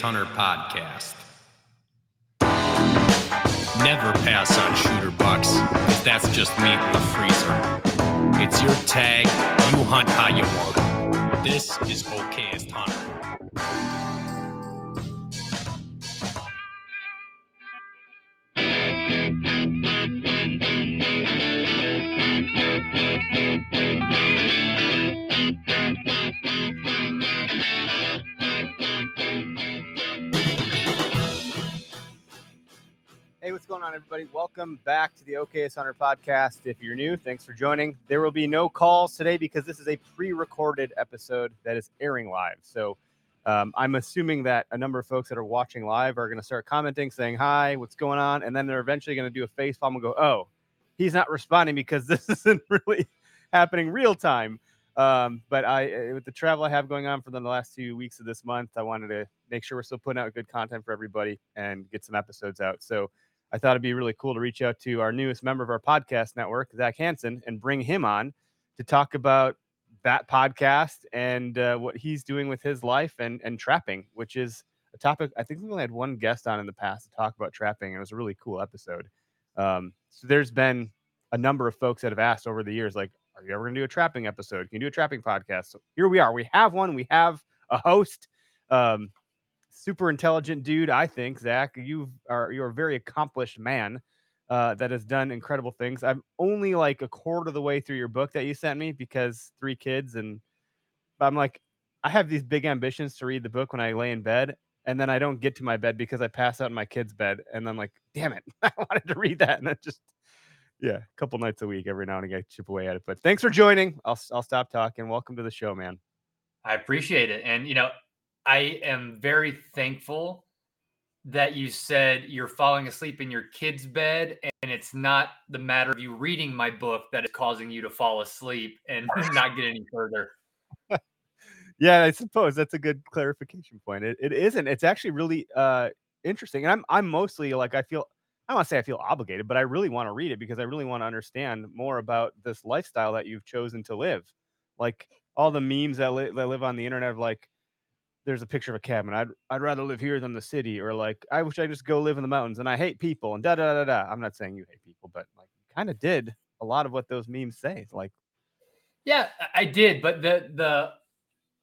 Hunter Podcast. Never pass on shooter bucks, that's just meat in the freezer. It's your tag, you hunt how you want. This is Okayest Hunter. What's going on, everybody? Welcome back to the Okayest Hunter podcast. If you're new, thanks for joining. There will be no calls today because this is a pre recorded episode that is airing live. So um, I'm assuming that a number of folks that are watching live are going to start commenting, saying, Hi, what's going on? And then they're eventually going to do a face palm and go, Oh, he's not responding because this isn't really happening real time. Um, but I, uh, with the travel I have going on for the last two weeks of this month, I wanted to make sure we're still putting out good content for everybody and get some episodes out. So I thought it'd be really cool to reach out to our newest member of our podcast network, Zach Hanson, and bring him on to talk about that podcast and uh, what he's doing with his life and and trapping, which is a topic I think we only had one guest on in the past to talk about trapping, and it was a really cool episode. Um, so there's been a number of folks that have asked over the years, like, "Are you ever going to do a trapping episode? Can you do a trapping podcast?" So here we are. We have one. We have a host. Um, super intelligent dude. I think Zach, you are you're a very accomplished man uh, that has done incredible things. I'm only like a quarter of the way through your book that you sent me because three kids and I'm like I have these big ambitions to read the book when I lay in bed and then I don't get to my bed because I pass out in my kid's bed and I'm like, damn it, I wanted to read that and it just yeah, a couple nights a week every now and again I chip away at it. But thanks for joining. I'll I'll stop talking. Welcome to the show, man. I appreciate it. And, you know, I am very thankful that you said you're falling asleep in your kid's bed and it's not the matter of you reading my book that is causing you to fall asleep and not get any further. Yeah, I suppose that's a good clarification point. It, it isn't. It's actually really uh interesting. And I'm I'm mostly like I feel I don't want to say I feel obligated, but I really want to read it because I really want to understand more about this lifestyle that you've chosen to live. Like all the memes that, li- that live on the internet of like there's a picture of a cabin. I'd I'd rather live here than the city, or like I wish I just go live in the mountains and I hate people and da da da da. I'm not saying you hate people, but like you kind of did a lot of what those memes say. Like Yeah, I did, but the the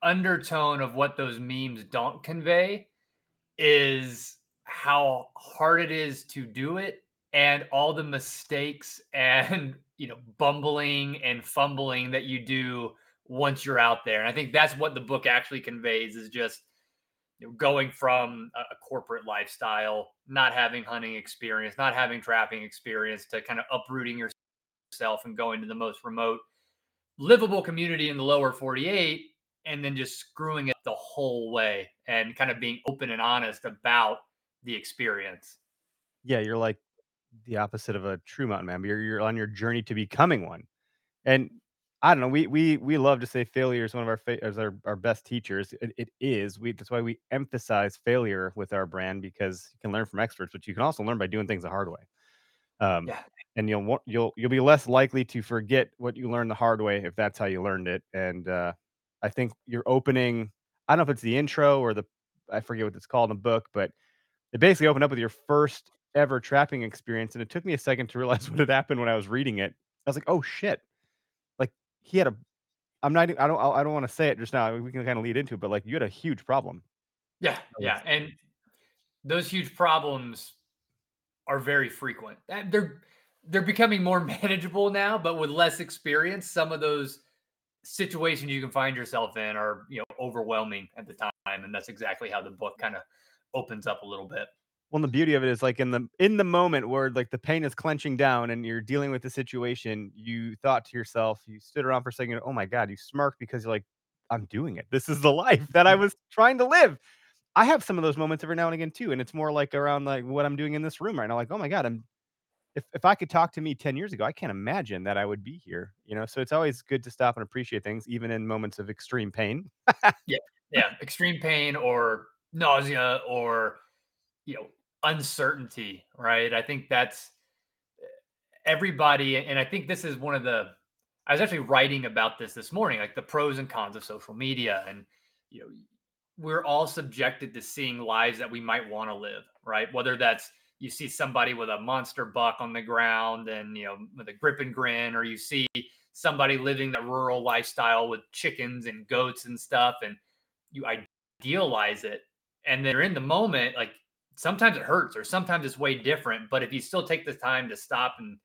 undertone of what those memes don't convey is how hard it is to do it and all the mistakes and you know bumbling and fumbling that you do once you're out there and i think that's what the book actually conveys is just you know, going from a, a corporate lifestyle not having hunting experience not having trapping experience to kind of uprooting yourself and going to the most remote livable community in the lower 48 and then just screwing it the whole way and kind of being open and honest about the experience. yeah, you're like the opposite of a true mountain man. You're you're on your journey to becoming one. And I don't know. We we we love to say failure is one of our fa- is our, our best teachers. It, it is. We that's why we emphasize failure with our brand because you can learn from experts, but you can also learn by doing things the hard way. Um, Yeah. and you'll you'll you'll be less likely to forget what you learned the hard way if that's how you learned it. And uh, I think you're opening. I don't know if it's the intro or the I forget what it's called in the book, but it basically opened up with your first ever trapping experience, and it took me a second to realize what had happened when I was reading it. I was like, "Oh shit!" He had a. I'm not. I don't. I don't want to say it just now. We can kind of lead into it, but like you had a huge problem. Yeah. Yeah. And those huge problems are very frequent. Eh, they're they're becoming more manageable now, but with less experience, some of those situations you can find yourself in are, you know, overwhelming at the time. And that's exactly how the book kind of opens up a little bit. Well, the beauty of it is like in the in the moment where like the pain is clenching down and you're dealing with the situation, you thought to yourself, you stood around for a second, oh my god, you smirked because you're like, I'm doing it. This is the life that I was trying to live. I have some of those moments every now and again too, and it's more like around like what I'm doing in this room right now. Like, oh my god, I'm if if I could talk to me 10 years ago, I can't imagine that I would be here, you know? So it's always good to stop and appreciate things, even in moments of extreme pain. Yeah, yeah, extreme pain or nausea or, you know, uncertainty, right? I think that's eh, everybody and I think this is one of the I was actually writing about this this morning, like the pros and cons of social media and you know, we're all subjected to seeing lives that we might want to live, right? Whether that's you see somebody with a monster buck on the ground and you know with a grip and grin, or you see somebody living the rural lifestyle with chickens and goats and stuff, and you idealize it, and then you're in the moment, like sometimes it hurts, or sometimes it's way different. But if you still take the time to stop and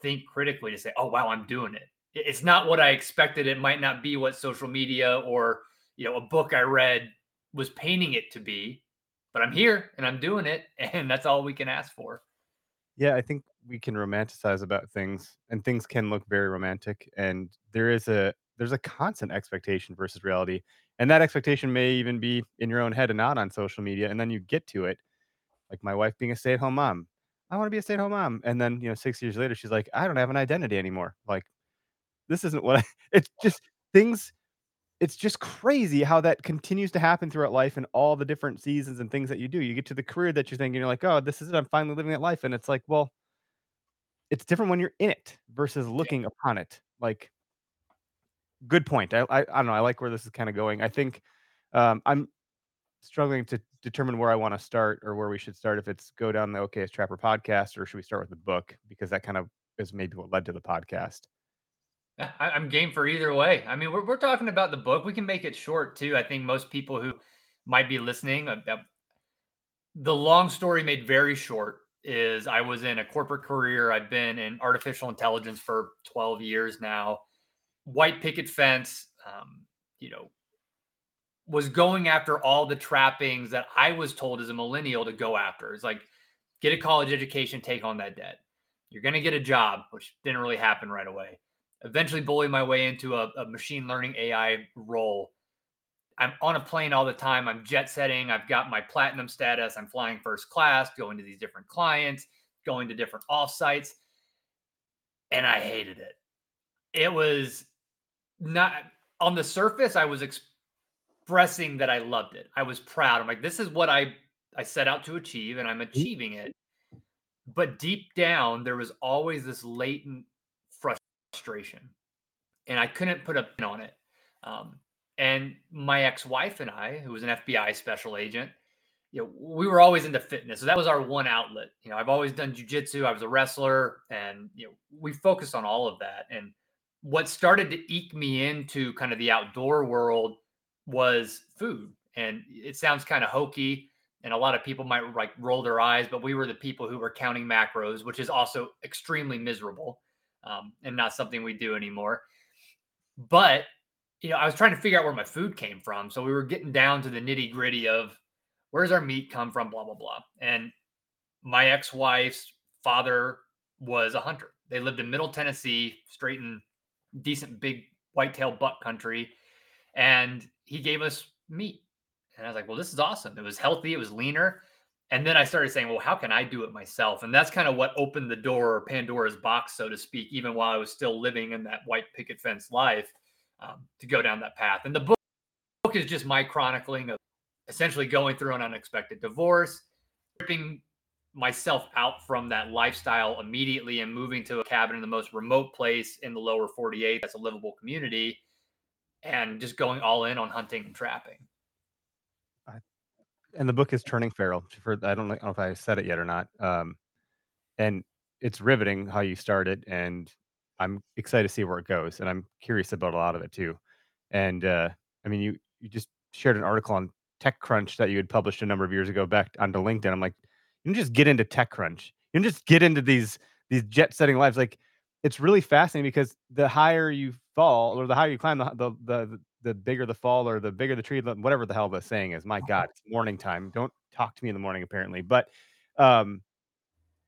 think critically to say, "Oh wow, I'm doing it," it's not what I expected. It might not be what social media or you know a book I read was painting it to be but I'm here and I'm doing it, and that's all we can ask for. Yeah, I think we can romanticize about things, and things can look very romantic, and there is a there's a constant expectation versus reality, and that expectation may even be in your own head and not on social media, and then you get to it, like my wife being a stay-at-home mom. I want to be a stay-at-home mom, and then you know, six years later, she's like, I don't have an identity anymore. Like, this isn't what I, it's just things it's just crazy how that continues to happen throughout life and all the different seasons and things that you do. You get to the career that you're thinking, you're like, oh, this is it. I'm finally living that life. And it's like, well, it's different when you're in it versus looking upon it. Like, good point. I, I, I don't know. I like where this is kind of going. I think um, I'm struggling to determine where I want to start or where we should start. If it's go down the Okayest Trapper podcast, or should we start with the book because that kind of is maybe what led to the podcast. I, am game for either way. I mean, we're, we're talking about the book. We can make it short too. I think most people who might be listening, uh, uh, the long story made very short is I was in a corporate career. I've been in artificial intelligence for 12 years now. White picket fence, um, you know, was going after all the trappings that I was told as a millennial to go after. It's like get a college education, take on that debt. You're going to get a job, which didn't really happen right away eventually bully my way into a, a, machine learning AI role. I'm on a plane all the time. I'm jet setting. I've got my platinum status. I'm flying first class, going to these different clients, going to different offsites. And I hated it. It was not on the surface, I was expressing that I loved it. I was proud. I'm like, this is what I, I set out to achieve, and I'm mm. achieving it. But deep down, there was always this latent frustration, and I couldn't put a pin on it. Um, and my ex-wife and I, who was an FBI special agent, you know, we were always into fitness, so that was our one outlet. You know, I've always done jujitsu. I was a wrestler, and you know, we focused on all of that. And what started to eke me into kind of the outdoor world was food. And it sounds kind of hokey, and a lot of people might like roll their eyes, but we were the people who were counting macros, which is also extremely miserable um, and not something we do anymore. But you know, I was trying to figure out where my food came from, so we were getting down to the nitty gritty of where's our meat come from, blah blah blah. And my ex-wife's father was a hunter. They lived in Middle Tennessee, straight in decent big whitetail buck country, and he gave us meat. And I was like, well, this is awesome. It was healthy, it was leaner. And then I started saying, well, how can I do it myself? And that's kind of what opened the door, or Pandora's box, so to speak, even while I was still living in that white picket fence life um, to go down that path. And the book, book is just my chronicling of essentially going through an unexpected divorce, ripping myself out from that lifestyle immediately and moving to a cabin in the most remote place in the lower 48 that's a livable community and just going all in on hunting and trapping I, and the book is Turning Feral. For I don't know if I said it yet or not. Um, and it's riveting how you started, and I'm excited to see where it goes, and I'm curious about a lot of it too. And uh, I mean, you you just shared an article on TechCrunch that you had published a number of years ago back onto LinkedIn. I'm like, you can just get into TechCrunch. You can just get into these these jet setting lives. Like, it's really fascinating because the higher you fall or the higher you climb, the the the, the bigger the fall or the bigger the tree, whatever the hell the saying is. My uh-huh. God, it's morning time. Don't talk to me in the morning, apparently. But um,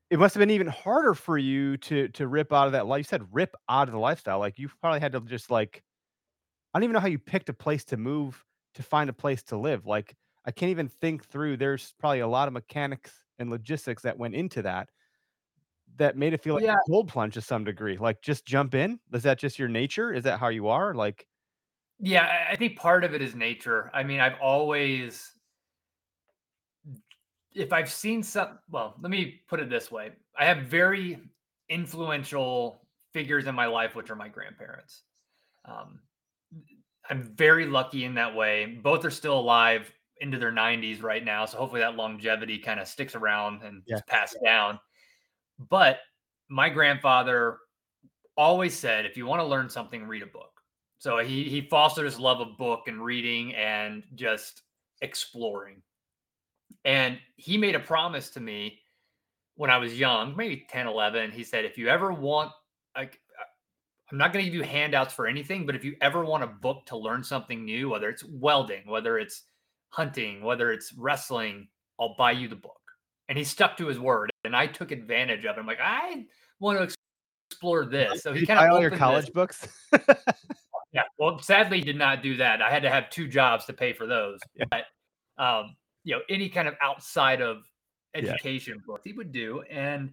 it must have been even harder for you to to rip out of that life. You said rip out of the lifestyle. Like you probably had to just like I don't even know how you picked a place to move to find a place to live. Like I can't even think through. There's probably a lot of mechanics and logistics that went into that that made it feel like Yeah. a cold plunge to some degree. Like, just jump in? Is that just your nature? Is that how you are? Like Yeah, I think part of it is nature. I mean, I've always if I've seen some well, let me put it this way. I have very influential figures in my life, which are my grandparents. Um, I'm very lucky in that way. Both are still alive into their 90s right now, so hopefully that longevity kind of sticks around and Yeah. is passed down. But my grandfather always said, if you want to learn something, read a book. So he he fostered his love of book and reading and just exploring. And he made a promise to me when I was young, maybe 10, 11. He said, if you ever want, like, I- I'm not going to give you handouts for anything, but if you ever want a book to learn something new, whether it's welding, whether it's hunting, whether it's wrestling, I'll buy you the book. And he stuck to his word. And I took advantage of it. I'm like, I want to explore this. So he kind of all your college this- books? yeah. Well, sadly, he did not do that. I had to have two jobs to pay for those. Yeah. But um, you know, any kind of outside of Yeah. education books he would do, and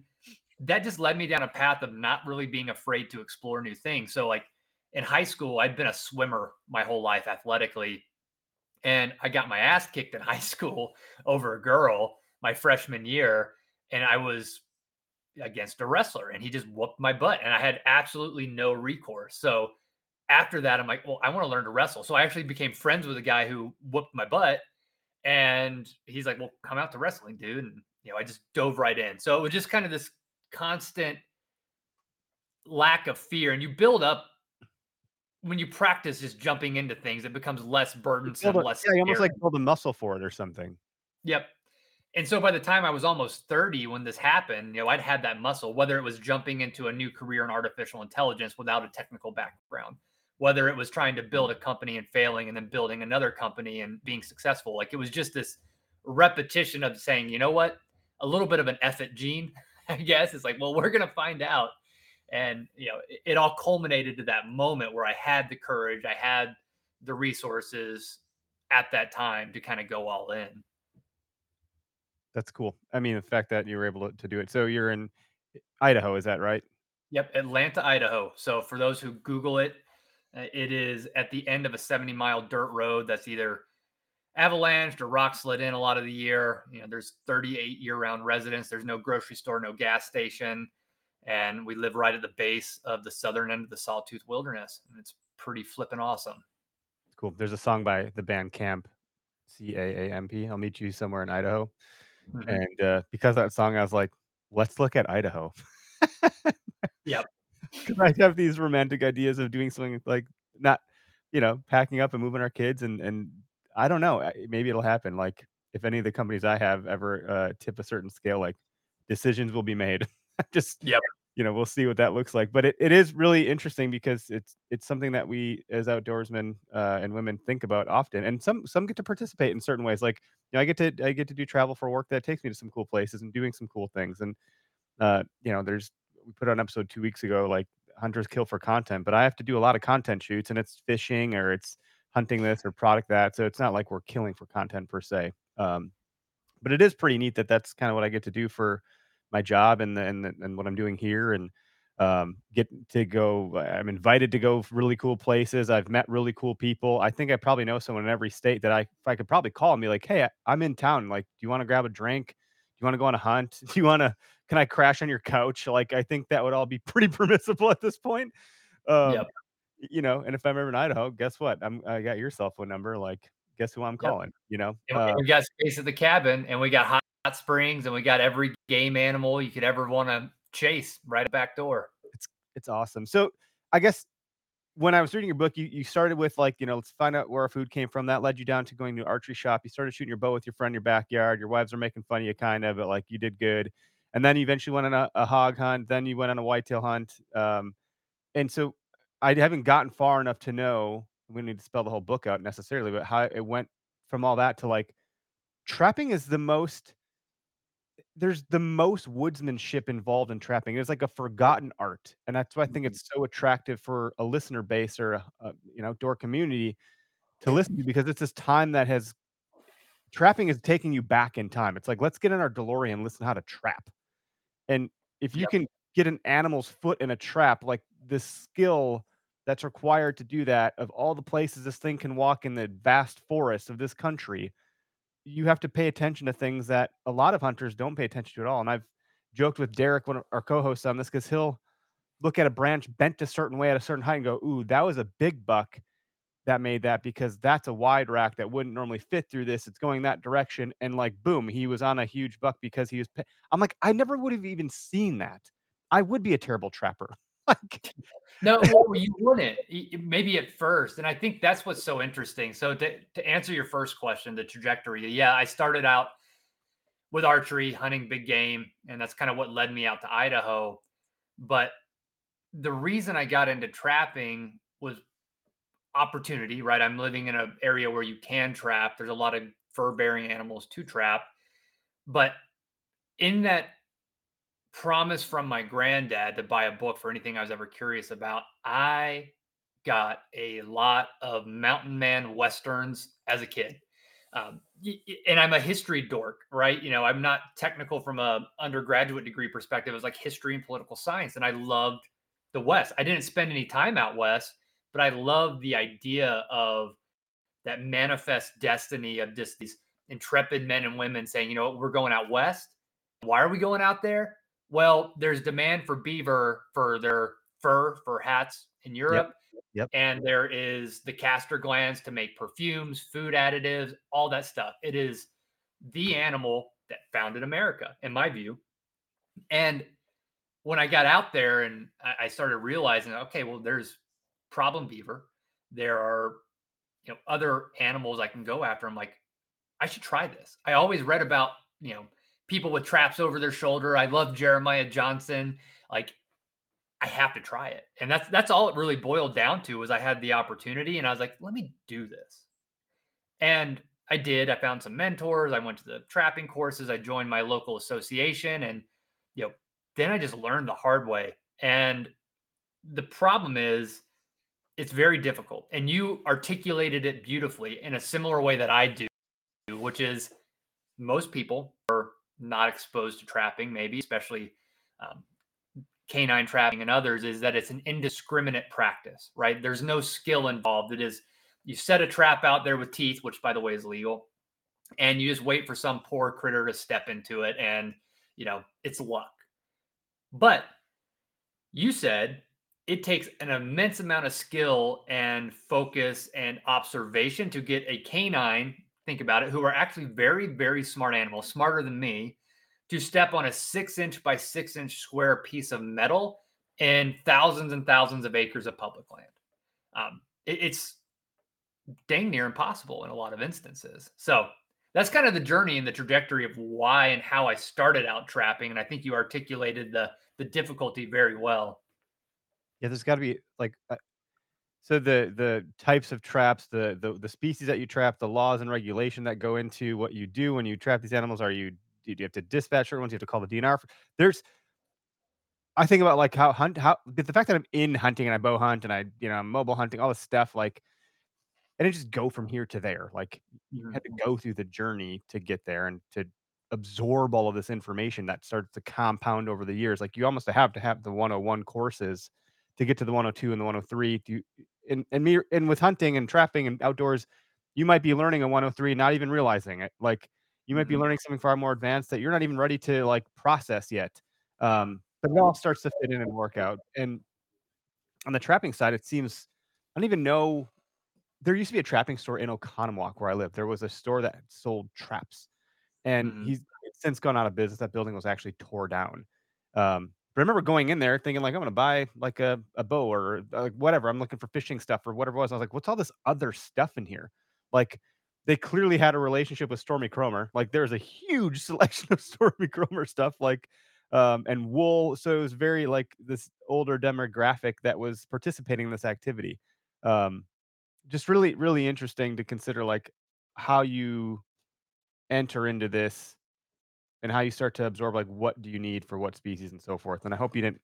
that just led me down a path of not really being afraid to explore new things. So, like in high school, I'd been a swimmer my whole life athletically, and I got my ass kicked in high school over a girl my freshman year, and I was against a wrestler, and he just whooped my butt, and I had absolutely no recourse. So after that, I'm like, well, I want to learn to wrestle. So I actually became friends with a guy who whooped my butt. And he's like, well, come out to wrestling, dude. And, you know, I just dove right in. So it was just kind of this constant lack of fear. And you build up when you practice just jumping into things, it becomes less burdensome, a- less yeah, almost like build a muscle for it or something. Yep. And so by the time I was almost 30 when this happened, you know, I'd had that muscle, whether it was jumping into a new career in artificial intelligence without a technical background, whether it was trying to build a mm. company and failing and then building another company and being successful. Like it was just this repetition of saying, you know what? A little bit of an effort gene, I guess. It's like, well, we're going to find out. And, you know, it, it all culminated to that moment where I had the courage, I had the resources at that time to kind of go all in. That's cool. I mean, the fact that you were able to, to do it. So you're in Idaho, is that right? Yep, Atlanta, Idaho. So for those who Google it, uh, it is at the end of a 70 mile dirt road that's either avalanched or rock slid in a lot of the year. You know, there's 38 year round residents. There's no grocery store, no gas station. And we live right at the base of the southern end of the Sawtooth Wilderness. And it's pretty flippin' awesome. Cool. There's a song by the band Caamp, C A A M P. I'll meet you somewhere in Idaho. Mhm. And uh, because of that song, I was like, let's look at Idaho. Yep. Because I have these romantic ideas of doing something like not, you know, packing up and moving our kids, and and I don't know, maybe it'll happen. Like if any of the companies I have ever uh, tip a certain scale, like decisions will be made. Just Yep. you know, we'll see what that looks like. But it, it is really interesting because it's it's something that we as outdoorsmen uh, and women think about often, and some some get to participate in certain ways. Like you know, I get to I get to do travel for work that takes me to some cool places and doing some cool things. And uh, you know, there's we put on episode two weeks ago, like hunters kill for content, but I have to do a lot of content shoots, and it's fishing or it's hunting this or product that. So it's not like we're killing for content per se. Um, but it is pretty neat that that's kind of what I get to do for my job and the, and the, and what I'm doing here and um, get to go. I'm invited to go really cool places. I've met really cool people. I think I probably know someone in every state that I if I could probably call and be like, "Hey, I, I'm in town. Like, do you want to grab a drink? Do you want to go on a hunt? Do you want to? Can I crash on your couch? Like, I think that would all be pretty permissible at this point. Um, Yep. You know, and if I'm ever in Idaho, guess what? I'm I got your cell phone number. Like, guess who I'm Yep. calling? You know, Uh, we got space at the cabin, and we got hot, hot springs, and we got every game animal you could ever want to chase right back door. it's it's awesome. So I guess when I was reading your book, you you started with like, you know, let's find out where our food came from. That led you down to going to an archery shop. You started shooting your bow with your friend in your backyard. Your wives are making fun of you kind of, but like you did good. And then you eventually went on a, a hog hunt. Then you went on a whitetail hunt. Um, and so I haven't gotten far enough to know we need to spell the whole book out necessarily, but how it went from all that to like trapping is the most there's the most woodsmanship involved in trapping. It's like a forgotten art, and that's why I think Mhm. it's so attractive for a listener base or a, a you know outdoor community to listen to because it's this time that has trapping is taking you back in time. It's like let's get in our DeLorean, and listen how to trap. And if you Yep. can get an animal's foot in a trap, like the skill that's required to do that, of all the places this thing can walk in the vast forests of this country, you have to pay attention to things that a lot of hunters don't pay attention to at all. And I've joked with Derek, one of our co-hosts, on this because he'll look at a branch bent a certain way at a certain height and go, "Ooh, that was a big buck that made that because that's a wide rack that wouldn't normally fit through this. It's going that direction." And like, boom, he was on a huge buck because he was. pa- I'm like, I never would have even seen that. I would be a terrible trapper. Like, No, well, you wouldn't. Maybe at first, and I think that's what's so interesting. So to to answer your first question, the trajectory. Yeah, I started out with archery, hunting big game, and that's kind of what led me out to Idaho. But the reason I got into trapping was opportunity, right? I'm living in an area where you can trap. There's a lot of fur-bearing animals to trap. But in that promise from my granddad to buy a book for anything I was ever curious about, I got a lot of mountain man westerns as a kid. Um, and I'm a history dork, right? You know, I'm not technical from a undergraduate degree perspective. It was like history and political science, and I loved the West. I didn't spend any time out west, but I loved the idea of that manifest destiny of just these intrepid men and women saying, you know, we're going out west. Why are we going out there? Well, there's demand for beaver for their fur for hats in Europe. Yep. And there is the castor glands to make perfumes, food additives, all that stuff. It is the animal that founded America, in my view. And when I got out there and I, I started realizing, okay, well, there's problem beaver. There are, you know, other animals I can go after. I'm like, I should try this. I always read about, you know, people with traps over their shoulder. I love Jeremiah Johnson. Like, I have to try it. And that's that's all it really boiled down to was I had the opportunity and I was like, let me do this. And I did. I found some mentors. I went to the trapping courses. I joined my local association and you know, then I just learned the hard way. And the problem is it's very difficult. And you articulated it beautifully in a similar way that I do, which is most people are not exposed to trapping, maybe, especially um, canine trapping and others, is that it's an indiscriminate practice, right? There's no skill involved. It is you set a trap out there with teeth, which by the way is legal, and you just wait for some poor critter to step into it, and you know it's luck. But you said it takes an immense amount of skill and focus and observation to get a canine think about it who are actually very very smart animals smarter than me to step on a six inch by six inch square piece of metal in thousands and thousands of acres of public land. Um, it- it's dang near impossible in a lot of instances. So that's kind of the journey and the trajectory of why and how i started out trapping and i think you articulated the the difficulty very well. Yeah, there's got to be like, uh, so the the types of traps, the, the the species that you trap, the laws and regulation that go into what you do when you trap these animals. Are you do you have to dispatch certain ones? You have to call the DNR. for- There's I think about like how hunt how the fact that I'm in hunting and I bow hunt and I you know I'm mobile hunting all this stuff like and it just go from here to there like you had to mm-hmm. go through the journey to get there and to absorb all of this information that starts to compound over the years like you almost have to have the 101 courses to get to the 102 and the 103 to and and me and with hunting and trapping and outdoors you might be learning a 103 not even realizing it like you might be Mhm. learning something far more advanced that you're not even ready to like process yet um but it all starts to fit in and work out and on the trapping side it seems i don't even know there used to be a trapping store in Oconomowoc where I lived. There was a store that sold traps, and Mhm. he's since gone out of business. That building was actually tore down. Um, but I remember going in there thinking like I'm gonna buy like a, a bow or whatever. I'm looking for fishing stuff or whatever it was. I was like, what's all this other stuff in here? Like they clearly had a relationship with Stormy Kromer. Like there's a huge selection of Stormy Kromer stuff. Like um, and wool. So it was very like this older demographic that was participating in this activity. Um, just really really interesting to consider like how you enter into this and how you start to absorb like what do you need for what species and so forth and i hope you didn't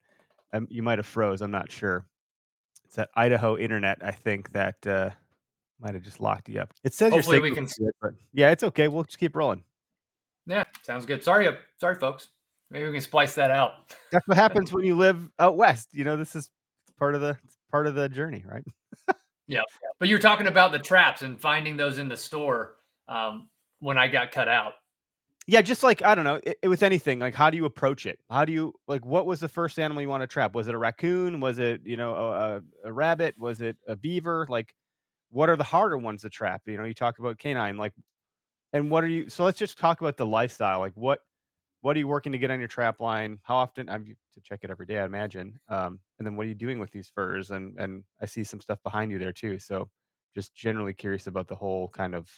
um, you might have froze i'm not sure it's that idaho internet i think that uh Might have just locked you up. It says Hopefully you're we can- but yeah, it's okay. We'll just keep rolling. Yeah, sounds good. Sorry, uh, sorry, folks. Maybe we can splice that out. That's what happens when you live out west. You know, this is part of the part of the journey, right? Yeah, but you're talking about the traps and finding those in the store um, when I got cut out. Yeah, just like I don't know, it, it with anything. Like, how do you approach it? How do you like? What was the first animal you want to trap? Was it a raccoon? Was it you know a, a, rabbit? Was it a beaver? Like, what are the harder ones to trap? You know, you talk about canine, like, and what are you? So let's just talk about the lifestyle. Like, what what are you working to get on your trap line? How often? I'm to check it every day, I imagine. Um, and then what are you doing with these furs? And and I see some stuff behind you there too. So just generally curious about the whole kind of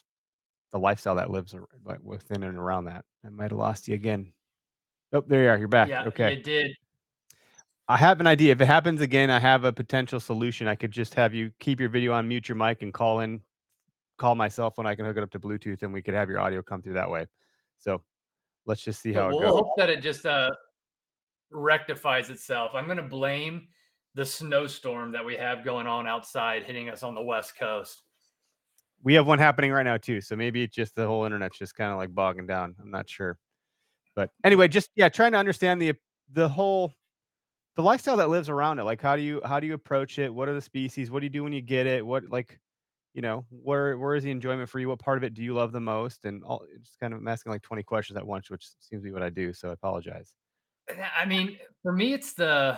the lifestyle that lives like within and around that. I might have lost you again. Oh, there you are. You're back. Yeah, okay. it did. I have an idea. If it happens again, I have a potential solution. I could just have you keep your video on, mute your mic, and call in, call my cell phone. I can hook it up to Bluetooth, and we could have your audio come through that way. So let's just see how it we'll goes. hope that it just uh, rectifies itself. I'm going to blame the snowstorm that we have going on outside hitting us on the west coast. We have one happening right now too. So maybe it's just the whole internet's just kind of like bogging down. I'm not sure. But anyway, just yeah, trying to understand the the whole the lifestyle that lives around it. Like how do you how do you approach it? What are the species? What do you do when you get it? What like you know, where where is the enjoyment for you? What part of it do you love the most? And all just kind of I'm asking like 20 questions at once, which seems to be what I do. So I apologize. I mean, for me, it's the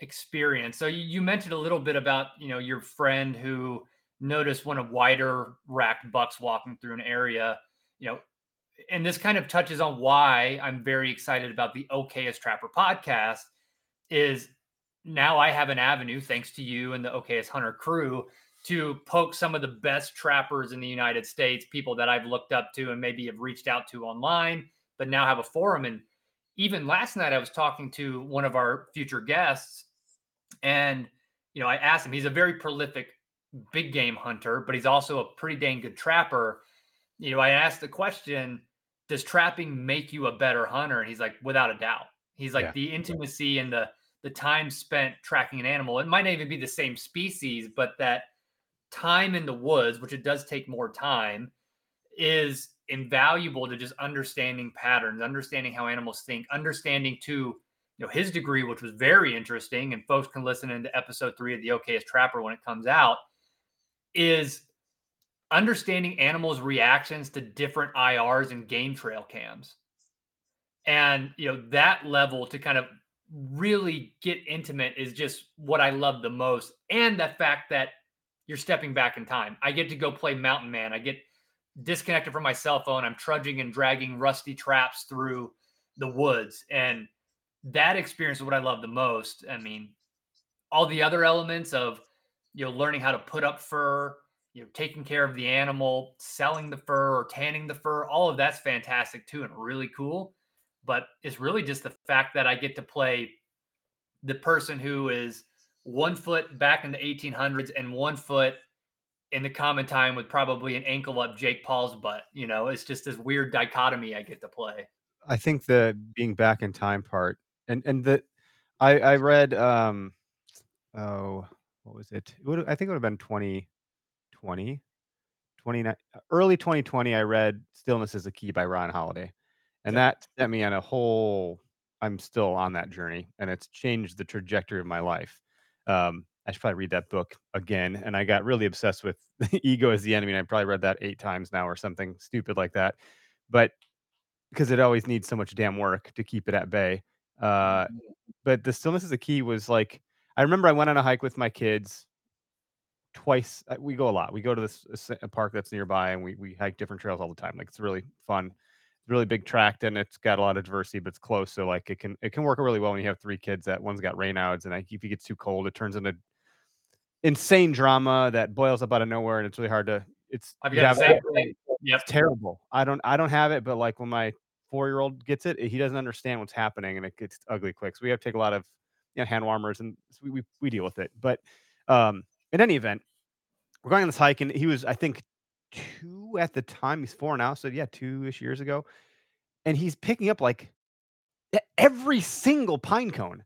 experience. So you, you mentioned a little bit about you know your friend who noticed one of wider racked bucks walking through an area. You know, and this kind of touches on why I'm very excited about the Okayest Trapper podcast. Is now I have an avenue, thanks to you and the Okayest Hunter crew, to poke some of the best trappers in the United States, people that I've looked up to and maybe have reached out to online, but now have a forum. And even last night, I was talking to one of our future guests, and you know, I asked him. He's a very prolific big game hunter, but he's also a pretty dang good trapper. You know, I asked the question, "Does trapping make you a better hunter?" And he's like, "Without a doubt." He's like Yeah. the intimacy and the the time spent tracking an animal. It might not even be the same species, but that time in the woods, which it does take more time, is invaluable to just understanding patterns, understanding how animals think, understanding to you know his degree, which was very interesting, and folks can listen into episode three of the Okayest Trapper when it comes out, is understanding animals' reactions to different IRs and game trail cams. And you know, that level to kind of really get intimate is just what I love the most. And the fact that you're stepping back in time. I get to go play Mountain Man. I get disconnected from my cell phone. I'm trudging and dragging rusty traps through the woods. And that experience is what I love the most. I mean, all the other elements of you know learning how to put up fur, you know, taking care of the animal, selling the fur or tanning the fur, all of that's fantastic too and really cool. But it's really just the fact that I get to play the person who is one foot back in the 1800s and one foot in the common time with probably an ankle up Jake Paul's butt. You know, it's just this weird dichotomy I get to play. I think the being back in time part and and the I I read um oh what was it? it would, I think it would have been 2020 29 early 2020 I read Stillness is a Key by Ryan Holiday. And that set me on a whole I'm still on that journey and it's changed the trajectory of my life. Um I should probably read that book again and I got really obsessed with ego as the enemy and I probably read that 8 times now or something stupid like that. But because it always needs so much damn work to keep it at bay. Uh, but the stillness is a key was like I remember I went on a hike with my kids twice. uh, We go a lot. We go to this a s- a park that's nearby, and we we hike different trails all the time. Like it's really fun. It's really big tract, and it's got a lot of diversity, but it's close. So like it can it can work really well when you have three kids. That one's got Raynaud's, and like if it gets too cold, it turns into insane drama that boils up out of nowhere, and it's really hard to. It's I've got the have- same thing. Yep. it's terrible. I don't I don't have it, but like when my four year old gets it, he doesn't understand what's happening and it gets ugly quick. So we have to take a lot of know, hand warmers and we, we we deal with it. But um in any event, we're going on this hike and he was I think two at the time. He's four now, so yeah, two ish years ago. And he's picking up like every single pine cone.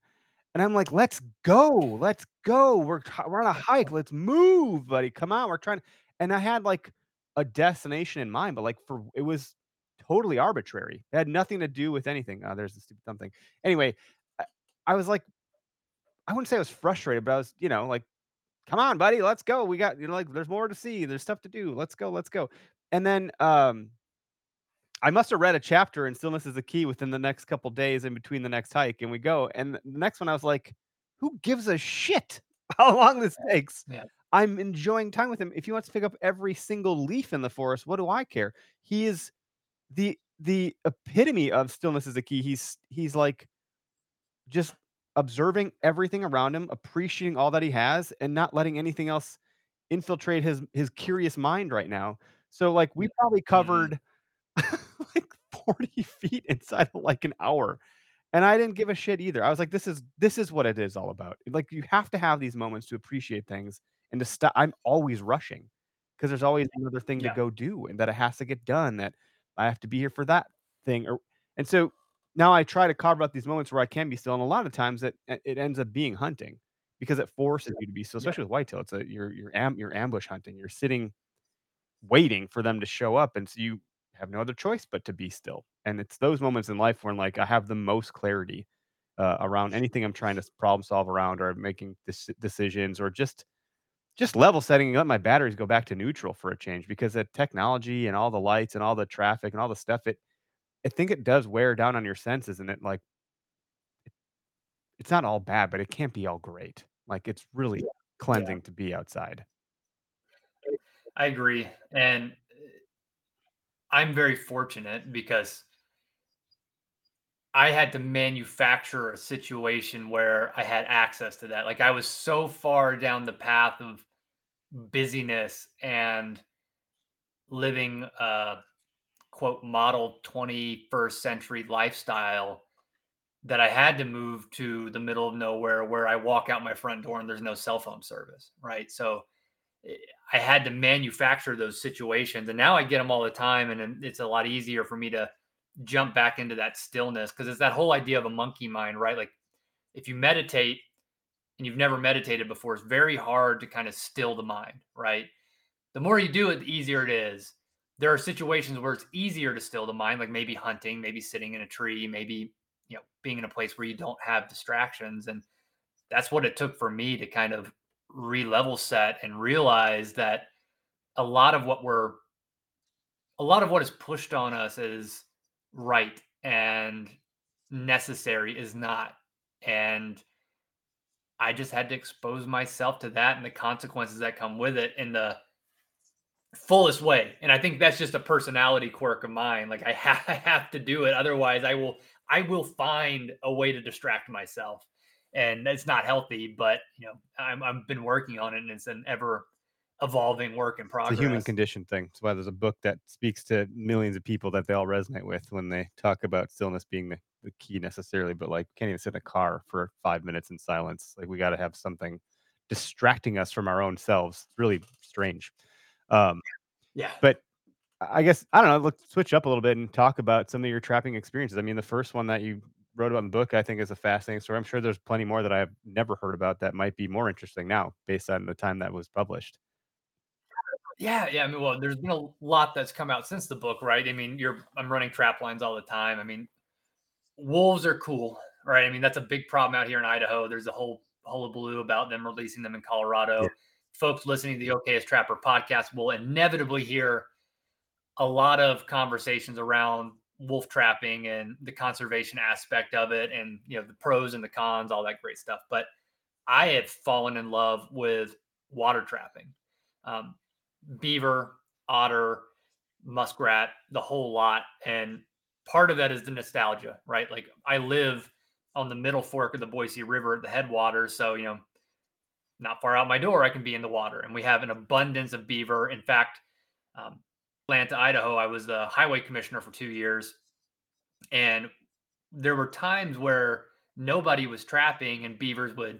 And I'm like, let's go, let's go. We're we're on a hike. Let's move, buddy. Come on. We're trying. and I had like a destination in mind, but like for it was totally arbitrary. It had nothing to do with anything. Oh, there's the stupid something. Anyway, I, I was like, I wouldn't say I was frustrated, but I was, you know, like, come on, buddy, let's go. We got, you know, like there's more to see. There's stuff to do. Let's go, let's go. And then um I must have read a chapter in Stillness is the Key within the next couple days in between the next hike, and we go. And the next one, I was like, who gives a shit how long this takes? Yeah. I'm enjoying time with him. If he wants to pick up every single leaf in the forest, what do I care? He is the the epitome of stillness is the key. He's he's like just observing everything around him, appreciating all that he has, and not letting anything else infiltrate his his curious mind right now. So like we probably covered like 40 feet inside of like an hour. And I didn't give a shit either. I was like, this is this is what it is all about. Like you have to have these moments to appreciate things and to stop. I'm always rushing because there's always another thing Yeah. to go do and that it has to get done, that I have to be here for that thing. Or and so now I try to carve out these moments where I can be still. And a lot of times it it ends up being hunting because it forces you to be still, Yeah. especially with whitetail. It's a you're you're am, you're ambush hunting. You're sitting waiting for them to show up, and so you have no other choice but to be still. And it's those moments in life when like I have the most clarity uh, around anything I'm trying to problem solve around, or making dec- decisions, or just just level setting and let my batteries go back to neutral for a change because the technology and all the lights and all the traffic and all the stuff it I think it does wear down on your senses and it like it's not all bad, but it can't be all great. Like it's really cleansing to be outside. I agree. And uh, I'm very fortunate because I had to manufacture a situation where I had access to that. Like I was so far down the path of busyness and living a quote model 21st century lifestyle that I had to move to the middle of nowhere where I walk out my front door and there's no cell phone service, right? So eh, I had to manufacture those situations and now I get them all the time and it's a lot easier for me to jump back into that stillness because it's that whole idea of a monkey mind, right? Like if you meditate and you've never meditated before, it's very hard to kind of still the mind, right? The more you do it, the easier it is. There are situations where it's easier to still the mind, like maybe hunting, maybe sitting in a tree, maybe you know being in a place where you don't have distractions, and that's what it took for me to kind of re-level set and realize that a lot of what we're a lot of what is pushed on us is right and necessary is not. And i just had to expose myself to that and the consequences that come with it in the fullest way and i think that's just a personality quirk of mine like i have, I have to do it otherwise i will i will find a way to distract myself and it's not healthy but you know I'm, i've been working on it and it's an ever evolving work in progress It's a human condition thing. That's why there's a book that speaks to millions of people that they all resonate with when they talk about stillness being the, the key necessarily, but like can't even sit in a car for five minutes in silence. Like we got to have something distracting us from our own selves. It's really strange. Um, yeah but I guess I don't know. Let's switch up a little bit and talk about some of your trapping experiences. I mean, the first one that you wrote about in the book, I think, is a fascinating story. I'm sure there's plenty more that I've never heard about that might be more interesting now, based on the time that was published. Yeah, yeah. I mean, well, there's been a lot that's come out since the book, right? I mean, you're I'm running trap lines all the time. I mean, wolves are cool, right? I mean, that's a big problem out here in Idaho. There's a whole hullabaloo about them releasing them in Colorado. Yeah. Folks listening to the Okayest Trapper podcast will inevitably hear a lot of conversations around wolf trapping and the conservation aspect of it and you know the pros and the cons all that great stuff. But i have fallen in love with water trapping. Um, beaver otter muskrat the whole lot. And part of that is the nostalgia right? Like i live on the middle fork of the boise river at the headwaters. So you know not far out my door i can be in the water and we have an abundance of beaver in fact um, Atlanta, Idaho, I was the highway commissioner for two years. And there were times where nobody was trapping and beavers would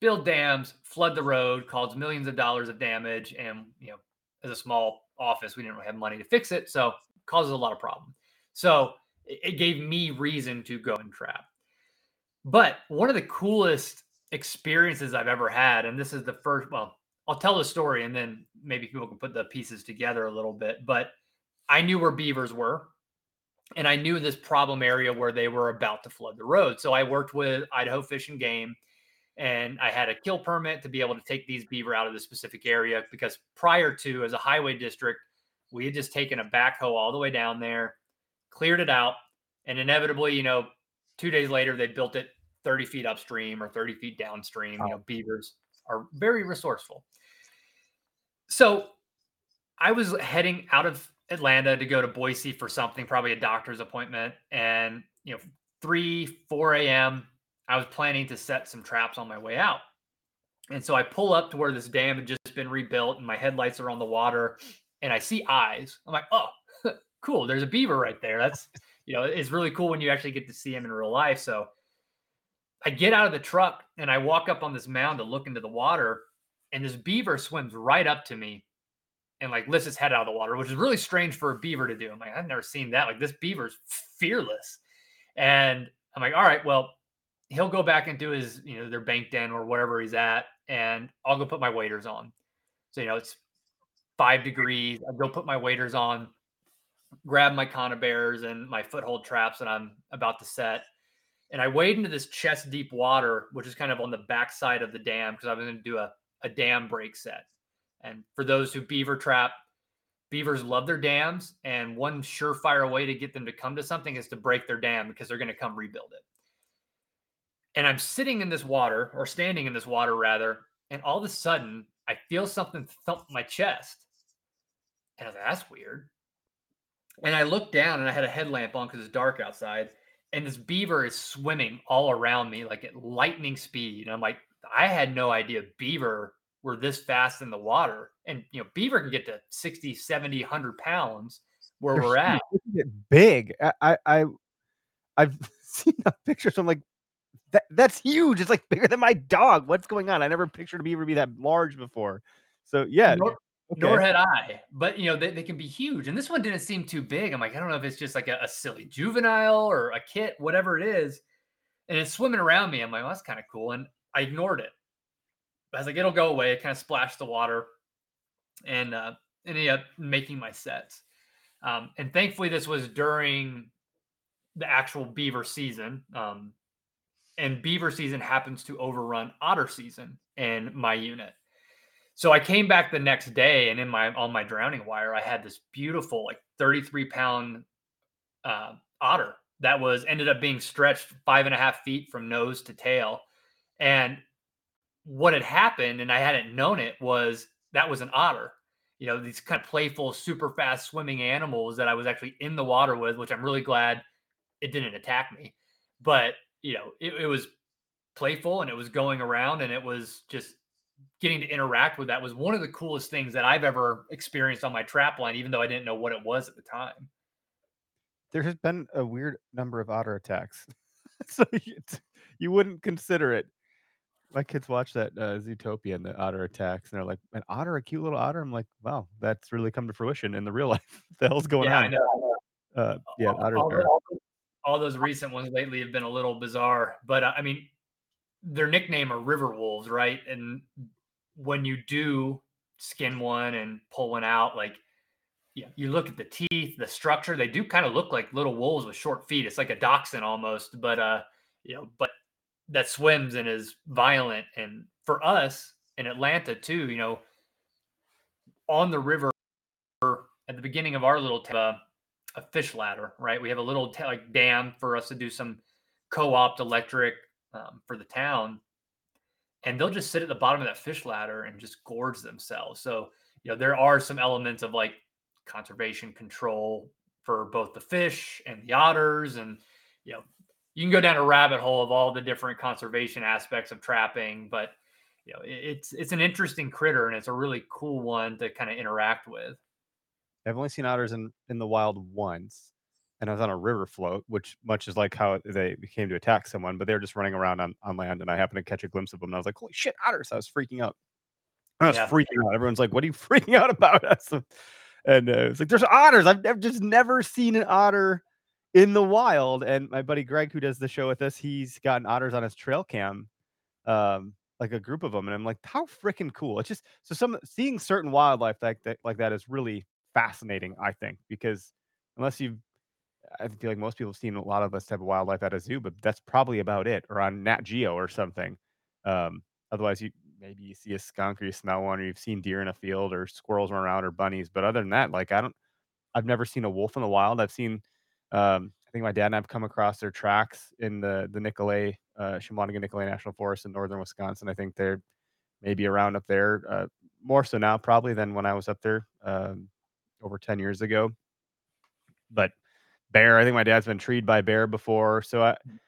build dams, flood the road, cause millions of dollars of damage. And, you know, as a small office, we didn't really have money to fix it. So causes a lot of problem. So it, it gave me reason to go and trap. But one of the coolest experiences I've ever had, and this is the first, well, I'll tell the story and then maybe people can put the pieces together a little bit. But I knew where beavers were, and I knew this problem area where they were about to flood the road. So I worked with Idaho Fish and Game, and I had a kill permit to be able to take these beaver out of the specific area because prior to, as a highway district, we had just taken a backhoe all the way down there, cleared it out, and inevitably, you know, two days later they built it 30 feet upstream or 30 feet downstream. You know, beavers are very resourceful. So I was heading out of Atlanta to go to Boise for something, probably a doctor's appointment. And, you know, 3, 4 a.m., I was planning to set some traps on my way out. And so I pull up to where this dam had just been rebuilt and my headlights are on the water and I see eyes. I'm like, oh, cool. There's a beaver right there. That's, you know, it's really cool when you actually get to see him in real life. So I get out of the truck and I walk up on this mound to look into the water and this beaver swims right up to me and like lifts his head out of the water, which is really strange for a beaver to do. I'm like, I've never seen that. Like this beaver's fearless. And I'm like, all right, well, he'll go back into his, you know, their bank den or whatever he's at, and I'll go put my waders on. So, you know, it's five degrees. I go put my waders on, grab my conibears and my foothold traps that I'm about to set. And I wade into this chest deep water, which is kind of on the backside of the dam because I was going to do a, a dam break set. And for those who beaver trap, beavers love their dams. And one surefire way to get them to come to something is to break their dam because they're going to come rebuild it. And I'm sitting in this water or standing in this water rather. And all of a sudden, I feel something thump my chest. And I was like, that's weird. And I looked down and I had a headlamp on because it's dark outside. And this beaver is swimming all around me like at lightning speed. And I'm like, I had no idea beaver were this fast in the water. And, you know, beaver can get to 60, 70, 100 pounds where They're we're at. huge. They can get big. I, I, I've seen a picture. So I'm like, that that's huge. It's like bigger than my dog. What's going on? I never pictured a beaver be that large before. So yeah, Nor, okay. nor had I, but you know, they, they can be huge. And this one didn't seem too big. I'm like, I don't know if it's just like a, a silly juvenile or a kit, whatever it is. And it's swimming around me. I'm like, well, that's kind of cool. And I ignored it. I was like, it'll go away. It kind of splashed the water and uh, ended up making my sets. Um, and thankfully, this was during the actual beaver season. Um, and beaver season happens to overrun otter season in my unit. So I came back the next day, and in my on my drowning wire, I had this beautiful, like 33 pound uh, otter that was ended up being stretched five and a half feet from nose to tail. And what had happened, and I hadn't known it, was that was an otter. You know, these kind of playful, super fast swimming animals that I was actually in the water with, which I'm really glad it didn't attack me. But, you know, it, it was playful and it was going around and it was just getting to interact with that was one of the coolest things that I've ever experienced on my trap line, even though I didn't know what it was at the time. there has been a weird number of otter attacks. so you, you wouldn't consider it. My kids watch that uh, Zootopia and the otter attacks, and they're like, "An otter, a cute little otter." I'm like, "Wow, that's really come to fruition in the real life. the hell's going yeah, I on?" know. Uh, yeah, all, otters all, all those- all those recent ones lately have been a little bizarre, but uh, I mean, their nickname are river wolves, right? And when you do skin one and pull one out, like yeah, you look at the teeth, the structure, they do kind of look like little wolves with short feet. It's like a dachshund almost, but uh, you know, but that swims and is violent. And for us in Atlanta too, you know, on the river at the beginning of our little t- uh, a fish ladder, right? We have a little t- like dam for us to do some co-opt electric um, for the town, and they'll just sit at the bottom of that fish ladder and just gorge themselves. So you know there are some elements of like conservation control for both the fish and the otters, and you know you can go down a rabbit hole of all the different conservation aspects of trapping, but you know it's it's an interesting critter and it's a really cool one to kind of interact with. I've only seen otters in in the wild once, and I was on a river float, which much is like how they came to attack someone, but they were just running around on, on land, and I happened to catch a glimpse of them, and I was like, "Holy shit, otters!" I was freaking out. I was Yeah. freaking out. Everyone's like, "What are you freaking out about us?" And uh, it's like, "There's otters! I've never, just never seen an otter in the wild." And my buddy Greg, who does the show with us, he's gotten otters on his trail cam. Um, like a group of them, and I'm like, how freaking cool! It's just so some seeing certain wildlife like that like that is really fascinating. I think because unless you've I feel like most people have seen a lot of this type of wildlife at a zoo, but that's probably about it, or on Nat Geo or something. Um, otherwise, you maybe you see a skunk or you smell one, or you've seen deer in a field, or squirrels run around, or bunnies. But other than that, like I don't, I've never seen a wolf in the wild. I've seen, um, I think my dad and I've come across their tracks in the the Nicolet, uh, Chequamegon Nicolet National Forest in northern Wisconsin. I think they're maybe around up there, uh, more so now probably than when I was up there um, over ten years ago. But bear. I think my dad's been treed by bear before. So I, mm.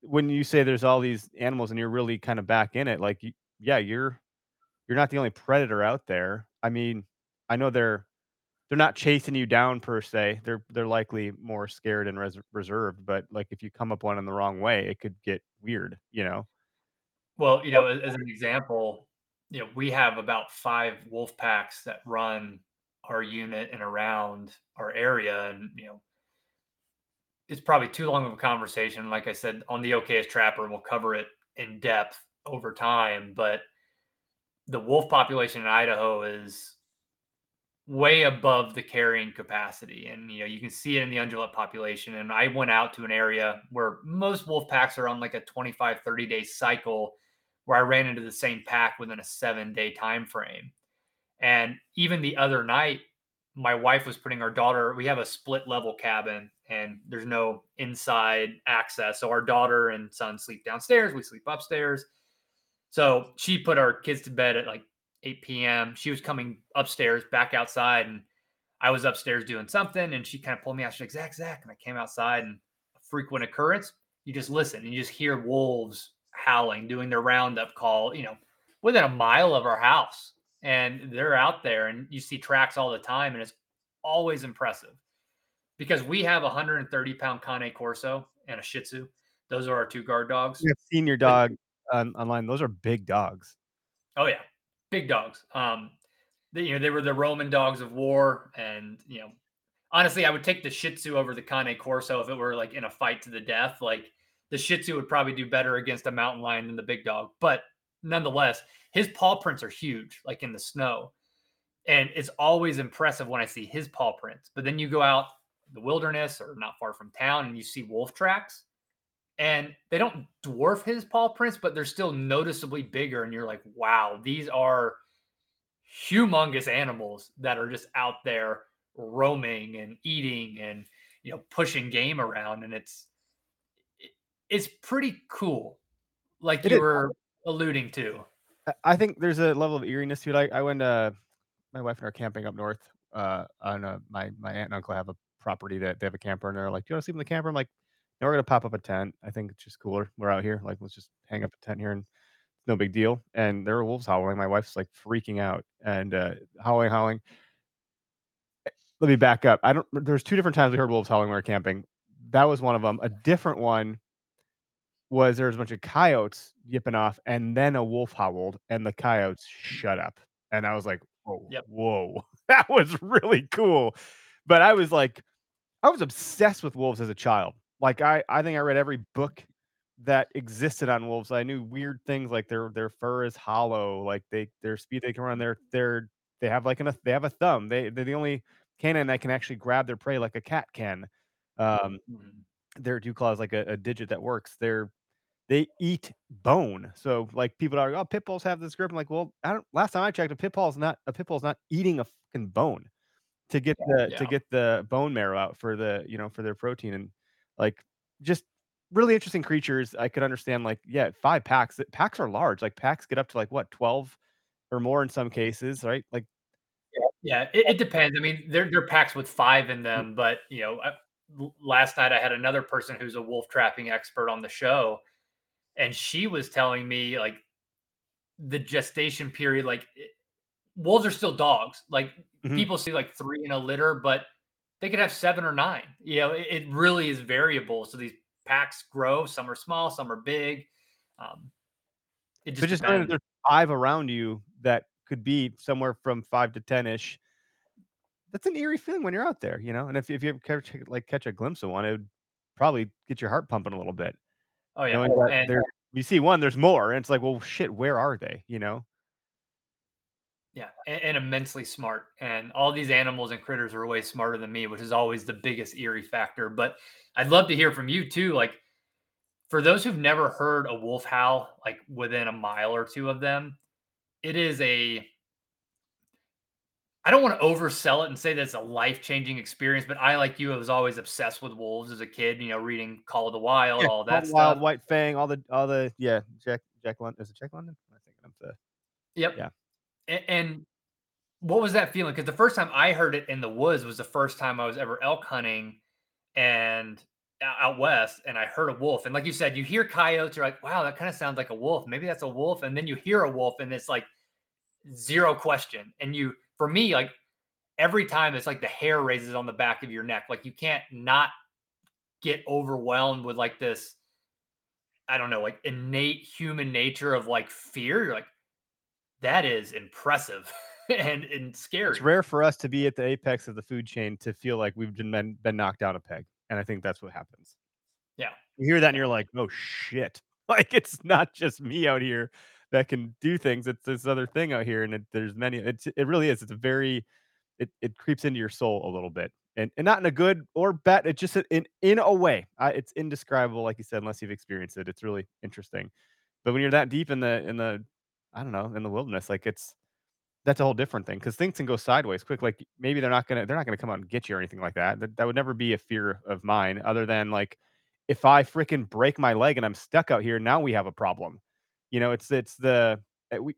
when you say there's all these animals and you're really kind of back in it, like yeah, you're you're not the only predator out there. I mean, I know they're they're not chasing you down per se. They're they're likely more scared and res- reserved. But like if you come up one in the wrong way, it could get weird. You know. Well, you know, as an example, you know, we have about five wolf packs that run our unit and around our area, and you know, it's probably too long of a conversation. Like I said, on the Okayest Trapper, we'll cover it in depth over time. But the wolf population in Idaho is way above the carrying capacity. And you know, you can see it in the ungulate population. And I went out to an area where most wolf packs are on like a 25, 30 day cycle where I ran into the same pack within a seven day time frame. And even the other night, my wife was putting our daughter, we have a split level cabin and there's no inside access. So our daughter and son sleep downstairs, we sleep upstairs. So she put our kids to bed at like 8 p.m. She was coming upstairs, back outside, and I was upstairs doing something, and she kind of pulled me out. She's like, Zach, Zach. And I came outside, and a frequent occurrence, you just listen and you just hear wolves howling, doing their roundup call, you know, within a mile of our house. And they're out there, and you see tracks all the time, and it's always impressive because we have a 130 pound Cane Corso and a Shih Tzu. Those are our two guard dogs. I've seen your dog um, online. Those are big dogs. Oh yeah, big dogs. Um, they, you know they were the Roman dogs of war, and you know, honestly, I would take the Shih Tzu over the Cane Corso if it were like in a fight to the death. Like the Shih Tzu would probably do better against a mountain lion than the big dog, but nonetheless, his paw prints are huge, like in the snow. And it's always impressive when I see his paw prints. But then you go out the wilderness or not far from town and you see wolf tracks and they don't dwarf his paw prints but they're still noticeably bigger and you're like wow these are humongous animals that are just out there roaming and eating and you know pushing game around and it's it's pretty cool like it you is. were alluding to i think there's a level of eeriness to it i, I went uh my wife and I are camping up north uh on a, my my aunt and uncle have a property that they have a camper and they're like, "Do you want to sleep in the camper?" I'm like, "No, we're gonna pop up a tent. I think it's just cooler. We're out here. Like, let's just hang up a tent here and no big deal." And there were wolves howling. My wife's like freaking out and uh, howling, howling. Eh, let me back up. I don't. There's two different times we heard wolves howling when we were camping. That was one of them. A different one was there was a bunch of coyotes yipping off, and then a wolf howled, and the coyotes shut up. And I was like, "Whoa, yep. whoa, that was really cool." But I was like, I was obsessed with wolves as a child. Like I, I think I read every book that existed on wolves. I knew weird things like their their fur is hollow, like they their speed they can run. Their their they have like an they have a thumb. They they're the only canine that can actually grab their prey like a cat can. Um, mm-hmm. Their dew claw is like a, a digit that works. They're they eat bone. So like people are, oh, pit bulls have this grip. I'm like, well, I don't. Last time I checked, a pit is not a pit bull is not eating a fucking bone to get the yeah. to get the bone marrow out for the you know for their protein and like just really interesting creatures. I could understand like yeah, five packs. Packs are large. Like packs get up to like what twelve or more in some cases, right? Like yeah, it, it depends. I mean, they're they're packs with five in mm. them, but you know, last night I had another person who's a wolf trapping expert on the show, and she was telling me like the gestation period, like wolves are still dogs. Like mm-hmm. people see like three in a litter, but they could have seven or nine. You know, it, it, really is variable. So these packs grow. Some are small, some are big. Um, it just, so just knowing that there's five around you that could be somewhere from five to ten ish. That's an eerie feeling when you're out there, you know. And if if you ever catch, like catch a glimpse of one, it would probably get your heart pumping a little bit. Oh yeah, and, oh, there's You see one, there's more, and it's like, well, shit, where are they? You know? Yeah, and, and immensely smart. And all these animals and critters are way smarter than me, which is always the biggest eerie factor. But I'd love to hear from you too. Like, for those who've never heard a wolf howl, like within a mile or two of them, it is a I don't want to oversell it and say that it's a life changing experience, but I, like you, I was always obsessed with wolves as a kid. You know, reading Call of the Wild, Yeah, all that Wild, stuff. Wild, White Fang, all the all the yeah, Jack Jack London is it Jack London? I think I'm the Yep. Yeah. A- And, what was that feeling? Because the first time I heard it in the woods was the first time I was ever elk hunting, and out west, and I heard a wolf. And like you said, you hear coyotes, you're like, wow, that kind of sounds like a wolf. Maybe that's a wolf. And then you hear a wolf, and it's like zero question. And you, for me, like every time, it's like the hair raises on the back of your neck. Like you can't not get overwhelmed with like this. I don't know, like innate human nature of like fear. You're like, that is impressive and and scary. It's rare for us to be at the apex of the food chain to feel like we've been been, knocked down a peg, and I think that's what happens. Yeah. You hear that and you're like, "Oh shit!" Like it's not just me out here that can do things. It's this other thing out here, and it, there's many. It's it really is. It's a very it it creeps into your soul a little bit, and and not in a good or bad. It just in in a way. I, it's indescribable, like you said, unless you've experienced it. It's really interesting. But when you're that deep in the in the I don't know in the wilderness, like it's that's a whole different thing because things can go sideways quick. Like maybe they're not gonna they're not gonna come out and get you or anything like that. That, that would never be a fear of mine, other than like if I freaking break my leg and I'm stuck out here, now we have a problem. You know, it's it's the uh, we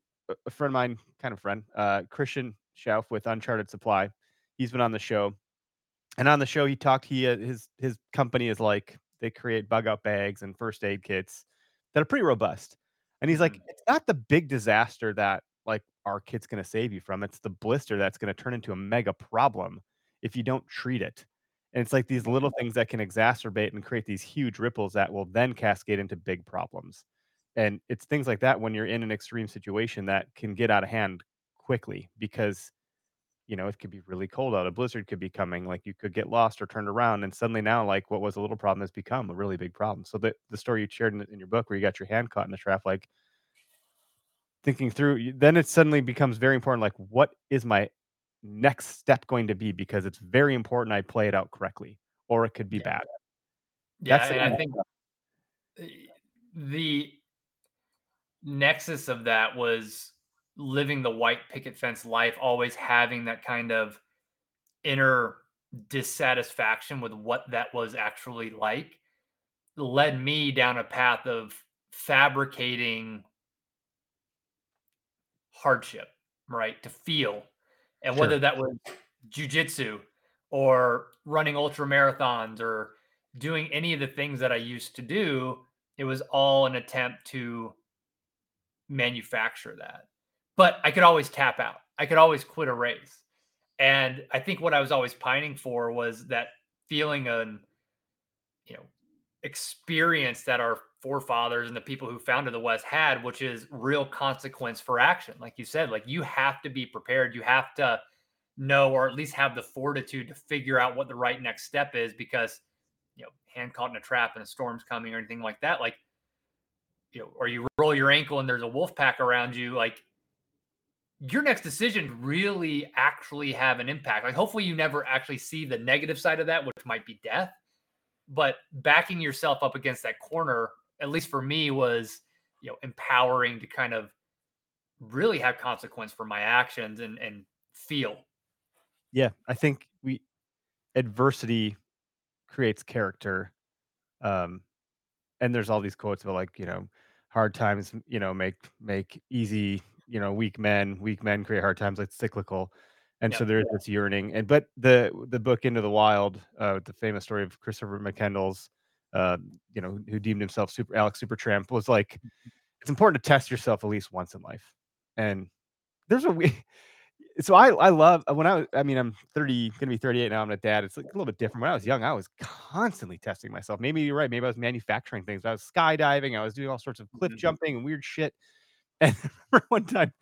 a friend of mine, kind of friend, uh, Christian Schauf with Uncharted Supply. He's been on the show, and on the show he talked. He uh, his his company is like they create bug out bags and first aid kits that are pretty robust. And he's like, Mhm. it's not the big disaster that like our kit's going to save you from. It's the blister that's going to turn into a mega problem if you don't treat it. And it's like these little things that can exacerbate and create these huge ripples that will then cascade into big problems. And it's things like that when you're in an extreme situation that can get out of hand quickly because you know, it could be really cold out. A blizzard could be coming. Like you could get lost or turned around, and suddenly now, like what was a little problem has become a really big problem. So the the story you shared in, in your book, where you got your hand caught in the trap, like thinking through, then it suddenly becomes very important. Like, what is my next step going to be? Because it's very important I play it out correctly, or it could be Yeah. bad. Yeah, That's and I think uh, the nexus of that was living the white picket fence life, always having that kind of inner dissatisfaction with what that was actually like, led me down a path of fabricating hardship, right? To feel. And Sure. whether that was jujitsu or running ultra marathons or doing any of the things that I used to do, it was all an attempt to manufacture that. But I could always tap out. I could always quit a race. And I think what I was always pining for was that feeling of, you know, experience that our forefathers and the people who founded the West had, which is real consequence for action. Like you said, like you have to be prepared. You have to know, or at least have the fortitude to figure out what the right next step is because, you know, hand caught in a trap and a storm's coming or anything like that. Like, you know, or you roll your ankle and there's a wolf pack around you. Like, your next decision really actually have an impact. Like, hopefully, you never actually see the negative side of that, which might be death. But backing yourself up against that corner, at least for me, was you know empowering to kind of really have consequence for my actions and and feel. Yeah, I think we adversity creates character. Um, and there's all these quotes about like, you know, hard times, you know, make make easy, you know, weak men, weak men create hard times, like cyclical. And so there's this yearning. And but the the book Into the Wild, uh, the famous story of Christopher McCandless, uh, you know, who deemed himself super Alex Supertramp, was like, it's important to test yourself at least once in life. And there's a so I I love when I was I mean I'm 30 gonna be 38 now I'm a dad it's like a little bit different when I was young I was constantly testing myself maybe you're right maybe I was manufacturing things I was skydiving I was doing all sorts of cliff Mhm. jumping and weird shit and one time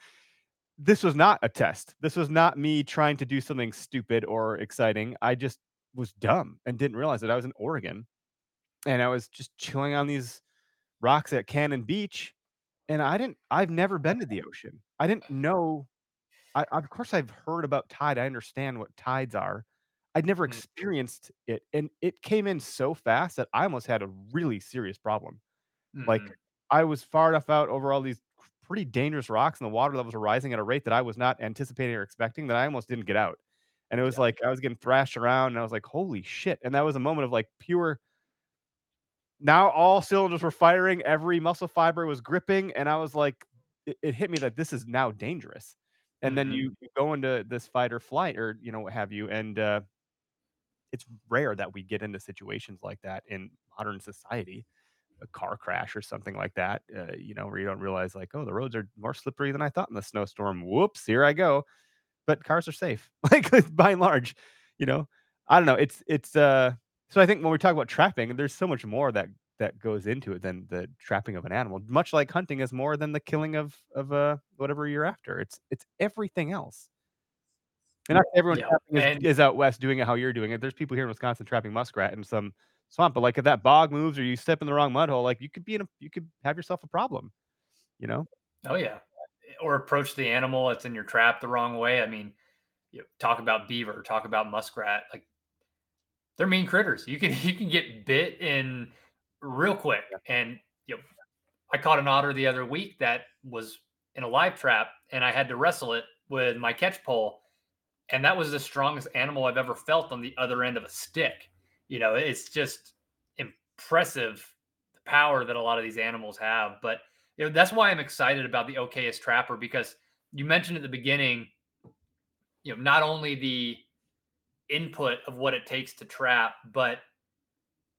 this was not a test this was not me trying to do something stupid or exciting I just was dumb and didn't realize that I was in Oregon and I was just chilling on these rocks at Cannon Beach, and I didn't. I've never been to the ocean. I didn't know. I of course I've heard about tide. I understand what tides are. I'd never Mm. experienced it, and it came in so fast that I almost had a really serious problem. Like Mhm. I was far enough out over all these pretty dangerous rocks, and the water levels were rising at a rate that I was not anticipating or expecting that I almost didn't get out. And it was Yeah. like I was getting thrashed around, and I was like, "Holy shit!" And that was a moment of like pure. Now all cylinders were firing, every muscle fiber was gripping, and I was like, it, it hit me that this is now dangerous. And then Mhm. you, you go into this fight or flight, or you know what have you, and uh, it's rare that we get into situations like that in modern society a car crash or something like that, uh, you know, where you don't realize like, oh, the roads are more slippery than I thought in the snowstorm. Whoops, here I go. But cars are safe, like by and large, you know. I don't know. It's it's uh. So I think when we talk about trapping, there's so much more that that goes into it than the trapping of an animal. Much like hunting is more than the killing of of uh whatever you're after. It's it's everything else. And not everyone Yeah, trapping is, and- is out west doing it how you're doing it. There's people here in Wisconsin trapping muskrat in some swamp, but like if that bog moves or you step in the wrong mud hole, like you could be in a you could have yourself a problem, you know? Oh yeah, or approach the animal that's in your trap the wrong way. I mean, you know, talk about beaver, talk about muskrat. Like they're mean critters. You can you can get bit in real quick. And you know, I caught an otter the other week that was in a live trap, and I had to wrestle it with my catch pole, and that was the strongest animal I've ever felt on the other end of a stick. You know, it's just impressive the power that a lot of these animals have. But you know, that's why I'm excited about the Okayest Trapper because you mentioned at the beginning, you know, not only the input of what it takes to trap, but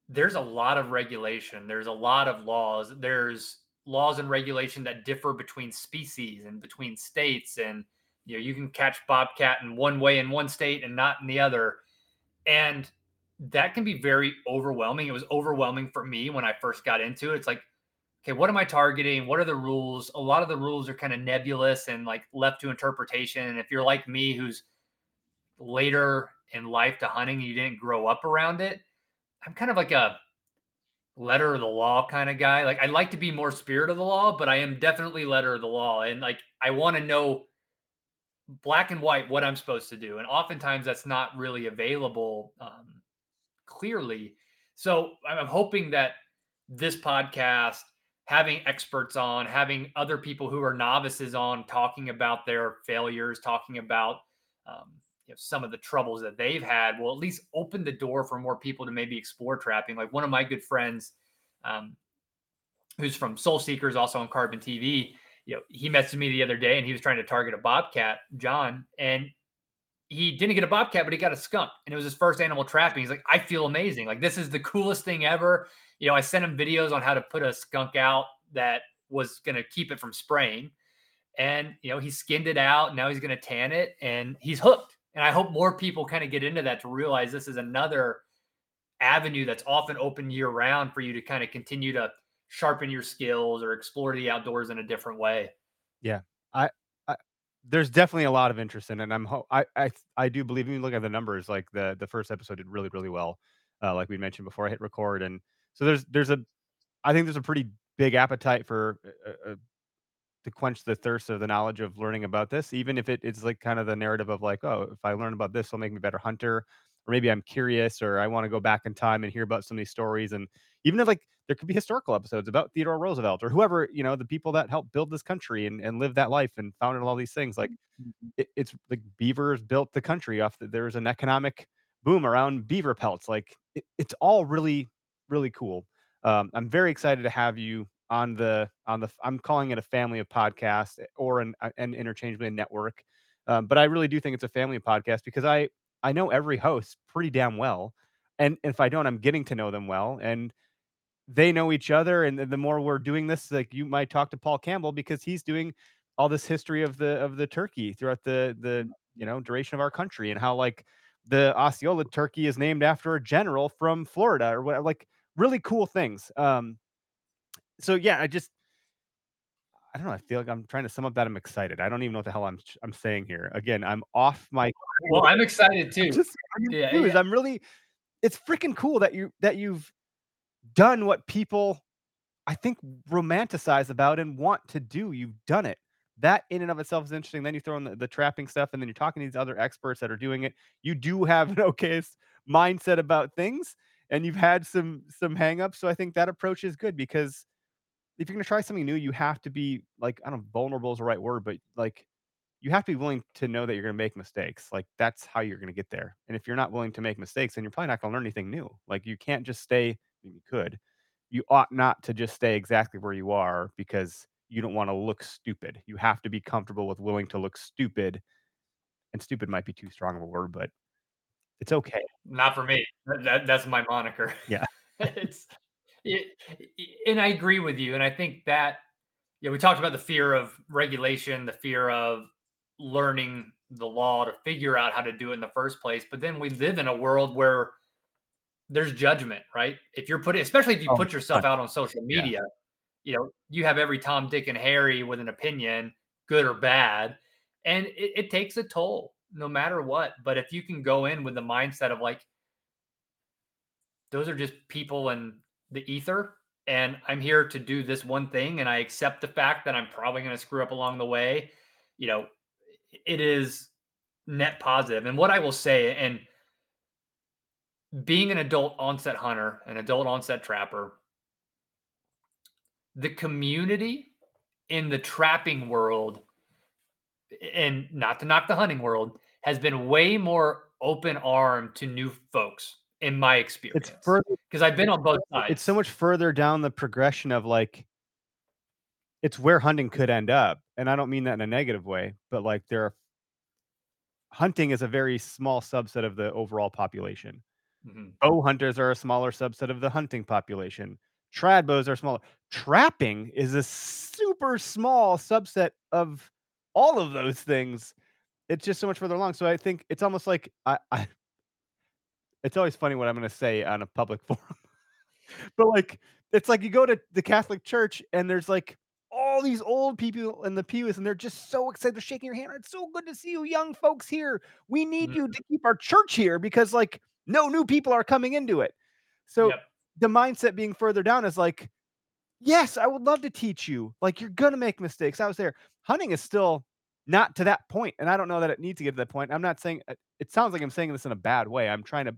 there's a lot of regulation. There's a lot of laws. There's laws and regulation that differ between species and between states. And you know, you can catch bobcat in one way in one state and not in the other. And that can be very overwhelming. It was overwhelming for me when I first got into it. It's like, okay, what am I targeting? What are the rules? A lot of the rules are kind of nebulous and like left to interpretation. And if you're like me, who's later in life to hunting, you didn't grow up around it, I'm kind of like a letter of the law kind of guy. Like I like to be more spirit of the law, but I am definitely letter of the law. And like I want to know black and white what I'm supposed to do. And oftentimes that's not really available um, clearly. So I'm hoping that this podcast, having experts on, having other people who are novices on, talking about their failures, talking about um, you know, some of the troubles that they've had, will at least open the door for more people to maybe explore trapping. Like one of my good friends, um, who's from Soul Seekers, also on Carbon TV, you know, he messaged me the other day and he was trying to target a bobcat, John, and he didn't get a bobcat, but he got a skunk, and it was his first animal trapping. He's like, I feel amazing. Like this is the coolest thing ever. You know, I sent him videos on how to put a skunk out that was going to keep it from spraying, and you know, he skinned it out. Now he's going to tan it, and he's hooked. And I hope more people kind of get into that to realize this is another avenue that's often open year round for you to kind of continue to sharpen your skills or explore the outdoors in a different way. Yeah. I, there's definitely a lot of interest in it. And I'm I I I do believe when you look at the numbers, like the the first episode did really really well, uh, like we mentioned before I hit record, and so there's there's a I think there's a pretty big appetite for uh, uh, to quench the thirst of the knowledge of learning about this, even if it, it's like kind of the narrative of like, oh, if I learn about this, it'll make me a better hunter, or maybe I'm curious, or I want to go back in time and hear about some of these stories, and even if like there could be historical episodes about Theodore Roosevelt or whoever you know the people that helped build this country and, and live that life and founded all these things. Like it, it's like beavers built the country off. that there's an economic boom around beaver pelts. Like it, it's all really really cool. Um, I'm very excited to have you on the on the. I'm calling it a family of podcasts or an an interchangeably a network, um, but I really do think it's a family podcast because I I know every host pretty damn well, and if I don't, I'm getting to know them well, and they know each other. And the more we're doing this, like you might talk to Paul Campbell because he's doing all this history of the of the turkey throughout the the you know duration of our country and how like the Osceola turkey is named after a general from Florida or whatever. Like really cool things. Um, so yeah, I just I don't know. I feel like I'm trying to sum up that I'm excited. I don't even know what the hell I'm I'm saying here. Again, I'm off my. Well, I'm excited too. Just I'm Yeah, yeah. I'm really. It's freaking cool that you that you've done what people I think romanticize about and want to do. You've done it. That in and of itself is interesting. Then you throw in the, the trapping stuff, and then you're talking to these other experts that are doing it. You do have an okay mindset about things, and you've had some some hangups. So I think that approach is good because if you're gonna try something new, you have to be like I don't know, vulnerable is the right word, but like you have to be willing to know that you're gonna make mistakes. Like that's how you're gonna get there. And if you're not willing to make mistakes, then you're probably not gonna learn anything new. Like you can't just stay. You could. You ought not to just stay exactly where you are because you don't want to look stupid. You have to be comfortable with willing to look stupid. And stupid might be too strong of a word, but it's okay. Not for me. That, that's my moniker. Yeah. it's it, and I agree with you. And I think that yeah, we talked about the fear of regulation, the fear of learning the law to figure out how to do it in the first place. But then we live in a world where there's judgment, right? If you're putting, especially if you Oh, put yourself out on social Yeah. media, you know, you have every Tom, Dick, and Harry with an opinion, good or bad, and it, it takes a toll no matter what. But if you can go in with the mindset of like, those are just people in the ether, and I'm here to do this one thing, and I accept the fact that I'm probably going to screw up along the way, you know, it is net positive. And what I will say, and being an adult onset hunter, an adult onset trapper, the community in the trapping world, and not to knock the hunting world, has been way more open armed to new folks in my experience. It's further because I've been on both sides. it's so much further down the progression of like it's where hunting could end up and i don't mean that in a negative way but like there are hunting is a very small subset of the overall population Mhm. bow hunters are a smaller subset of the hunting population trad bows are smaller trapping is a super small subset of all of those things it's just so much further along so i think it's almost like i, I it's always funny what i'm going to say on a public forum but like it's like you go to the Catholic Church and there's like all these old people in the pews and they're just so excited. They're shaking your hand. It's so good to see you, young folks here. We need you to keep our church here because like no new people are coming into it. So Yep. the mindset being further down is like, yes, I would love to teach you. Like you're gonna make mistakes. I was there. Hunting is still not to that point, and I don't know that it needs to get to that point. I'm not saying uh, it sounds like I'm saying this in a bad way. I'm trying to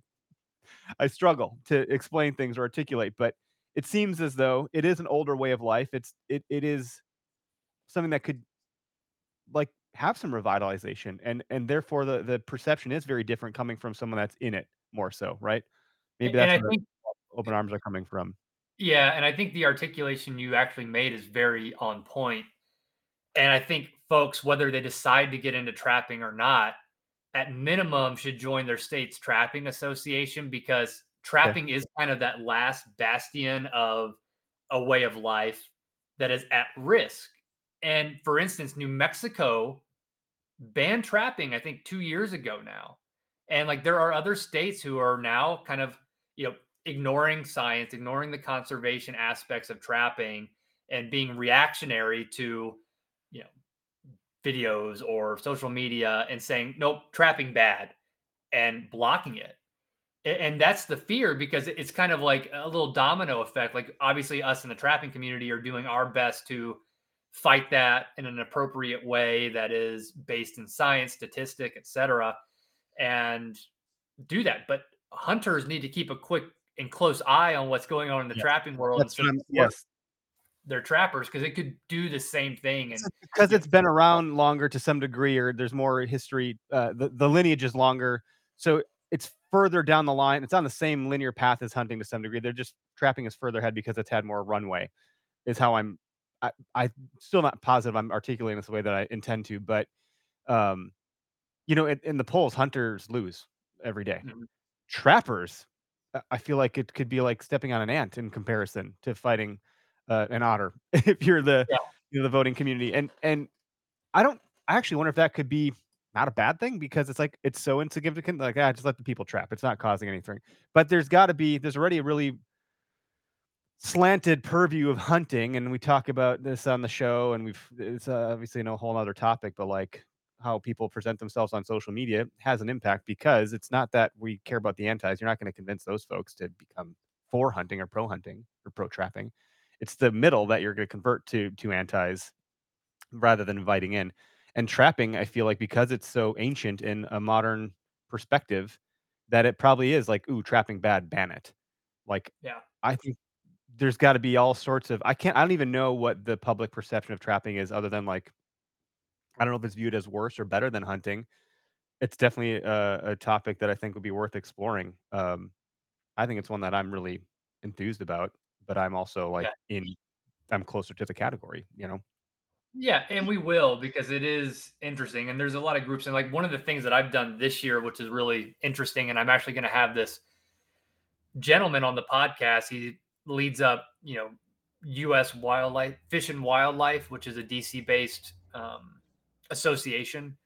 I struggle to explain things or articulate, but it seems as though it is an older way of life. It's it it is something that could like have some revitalization and and therefore the the perception is very different coming from someone that's in it more so, right? Maybe that's where think open arms are coming from. Yeah, and I think the articulation you actually made is very on point. And I think folks, whether they decide to get into trapping or not, at minimum should join their state's trapping association because trapping is kind of that last bastion of a way of life that is at risk. And for instance, New Mexico banned trapping, I think, two years ago now. And like there are other states who are now kind of, you know, ignoring science, ignoring the conservation aspects of trapping and being reactionary to, videos or social media and saying, nope, trapping bad and blocking it. And that's the fear because it's kind of like a little domino effect. Like, obviously, us in the trapping community are doing our best to fight that in an appropriate way that is based in science, statistic, etc., and do that. But hunters need to keep a quick and close eye on what's going on in the Yes. trapping world That's I'm- yes. Their trappers because it could do the same thing. And because it's been around longer to some degree, or there's more history. Uh, the the lineage is longer, so it's further down the line. It's on the same linear path as hunting to some degree. They're just trapping is further ahead because it's had more runway. Is how I'm. I, I'm still not positive I'm articulating this the way that I intend to, but um, you know, in, in the polls, hunters lose every day. Mhm. Trappers, I feel like it could be like stepping on an ant in comparison to fighting uh, an otter. if you're the Yeah. you know, the voting community, and and I don't. I actually wonder if that could be not a bad thing because it's like it's so insignificant. Like, ah, just let the people trap. It's not causing anything. But there's got to be. There's already a really slanted purview of hunting, and we talk about this on the show, and we've. It's uh, obviously no whole other topic, but like how people present themselves on social media has an impact because it's not that we care about the antis. You're not going to convince those folks to become for hunting or pro hunting or pro trapping. It's the middle that you're going to convert to to antis rather than inviting in. And trapping, I feel like because it's so ancient in a modern perspective, that it probably is like, ooh, trapping bad, ban it. Like, Yeah. I think there's got to be all sorts of. I can't. I don't even know what the public perception of trapping is, other than like, I don't know if it's viewed as worse or better than hunting. It's definitely a, a topic that I think would be worth exploring. Um, I think it's one that I'm really enthused about, but I'm also like Yeah. in. I'm closer to the category, you know. Yeah, and we will because it is interesting. And there's a lot of groups. And like one of the things that I've done this year, which is really interesting, and I'm actually going to have this gentleman on the podcast. He leads up, you know, U.S. Wildlife Fish and Wildlife, which is a DC based um, association.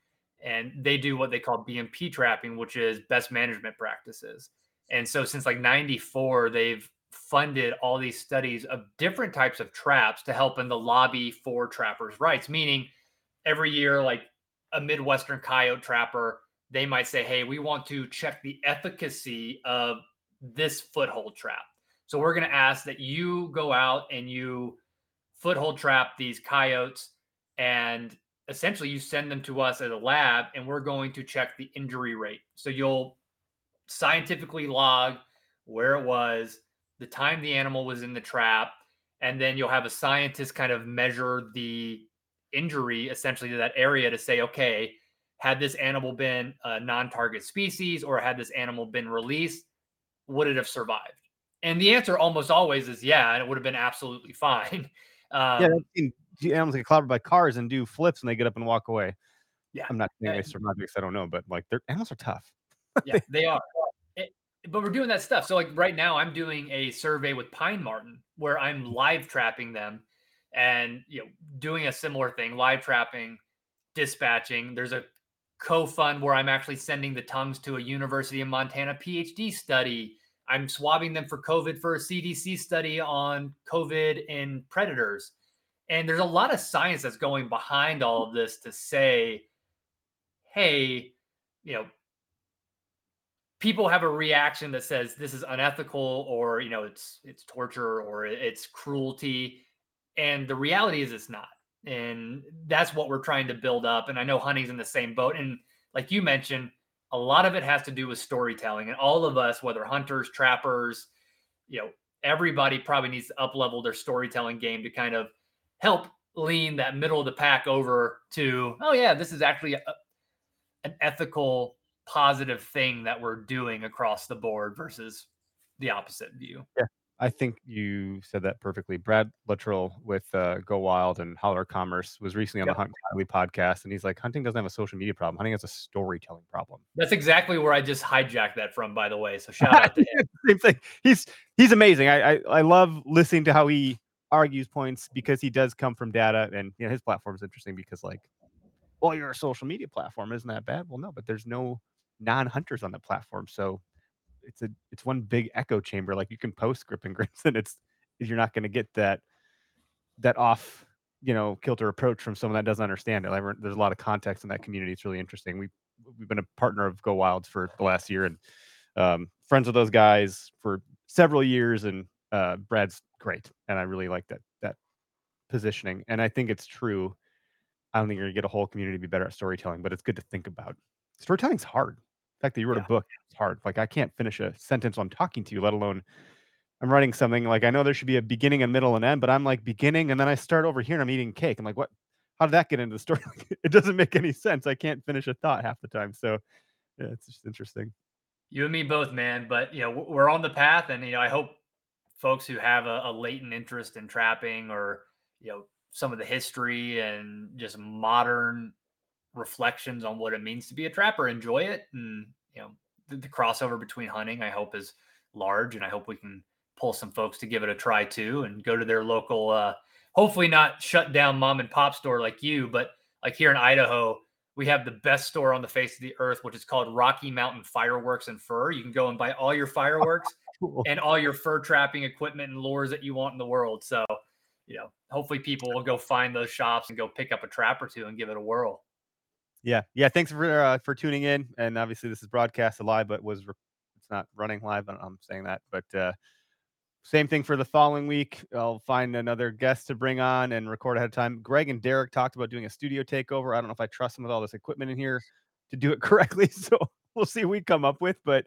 And they do what they call BMP trapping, which is best management practices. And so since like 94, they've funded all these studies of different types of traps to help in the lobby for trappers' rights. Meaning, every year, like a Midwestern coyote trapper, they might say, Hey, we want to check the efficacy of this foothold trap. So we're going to ask that you go out and you foothold trap these coyotes and essentially you send them to us at a lab and we're going to check the injury rate. So you'll scientifically log where it was, the time the animal was in the trap, and then you'll have a scientist kind of measure the injury essentially to that area to say, okay, had this animal been a non target species or had this animal been released, would it have survived? And the answer almost always is yeah, and it would have been absolutely fine. Um, yeah, I've seen animals get clobbered by cars and do flips and they get up and walk away. Yeah. I'm not saying Yeah. they survive because I don't know, but like their animals are tough. yeah, they are. But we're doing that stuff. So like right now, I'm doing a survey with Pine Marten where I'm mm-hmm. live trapping them, and you know doing a similar thing, live trapping, dispatching. There's a co-fund where I'm actually sending the tongues to a University of Montana PhD study. I'm swabbing them for COVID for a CDC study on COVID in predators. And there's a lot of science that's going behind all of this to say, hey, you know, people have a reaction that says this is unethical or you know it's it's torture or it's cruelty and the reality is it's not and that's what we're trying to build up and i know honey's in the same boat and like you mentioned a lot of it has to do with storytelling and all of us whether hunters trappers you know everybody probably needs to up level their storytelling game to kind of help lean that middle of the pack over to oh yeah this is actually a, an ethical positive thing that we're doing across the board versus the opposite view. Yeah. I think you said that perfectly. Brad Luttrell with uh, Go Wild and Holler Commerce was recently on Yep. the Hunt Kylie podcast, and he's like, hunting doesn't have a social media problem. Hunting has a storytelling problem. That's exactly where I just hijacked that from, by the way. So shout out to him. Same thing. He's he's amazing. I, I I love listening to how he argues points because he does come from data, and you know his platform is interesting because like, well, you're a social media platform, isn't that bad? Well, no, but there's no non-hunters on the platform, so it's a it's one big echo chamber. Like you can post grip and grins, and it's you're not going to get that that off you know kilter approach from someone that doesn't understand it. There's a lot of context in that community. It's really interesting. We we've been a partner of Go Wilds for the last year and um, friends with those guys for several years. And uh, Brad's great, and I really like that that positioning. And I think it's true. I don't think you're gonna get a whole community to be better at storytelling, but it's good to think about. Storytelling's hard. Fact that you wrote Yeah. a book it's hard. Like I can't finish a sentence while I'm talking to you, let alone I'm writing something like I know there should be a beginning, a middle, and end, but I'm like beginning, and then I start over here and I'm eating cake. I'm like, what? How did that get into the story? It doesn't make any sense. I can't finish a thought half the time. So yeah, it's just interesting. You and me both, man. But you know, we're on the path, and you know, I hope folks who have a, a latent interest in trapping or you know some of the history and just modern reflections on what it means to be a trapper enjoy it and you know the, the crossover between hunting i hope is large and i hope we can pull some folks to give it a try too and go to their local uh hopefully not shut down mom and pop store like you but like here in idaho we have the best store on the face of the earth which is called rocky mountain fireworks and fur you can go and buy all your fireworks Cool. and all your fur trapping equipment and lures that you want in the world. So, you know, hopefully people will go find those shops and go pick up a trap or two and give it a whirl. Yeah, yeah. Thanks for uh, for tuning in, and obviously this is broadcast live, but was re- it's not running live. I'm saying that, but uh, same thing for the following week. I'll find another guest to bring on and record ahead of time. Greg and Derek talked about doing a studio takeover. I don't know if I trust them with all this equipment in here to do it correctly. So we'll see what we come up with. But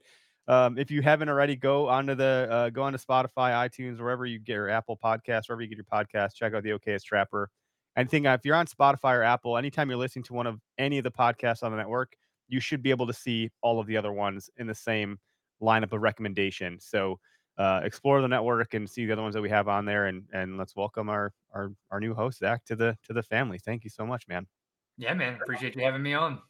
um, if you haven't already, go onto the uh, go onto Spotify, iTunes, wherever you get your Apple Podcast, wherever you get your podcast. Check out the Okayest Trapper. And think if you're on Spotify or Apple, anytime you're listening to one of any of the podcasts on the network, you should be able to see all of the other ones in the same lineup of recommendation. So uh, explore the network and see the other ones that we have on there, and and let's welcome our our our new host Zach to the to the family. Thank you so much, man. Yeah, man. Appreciate you having me on.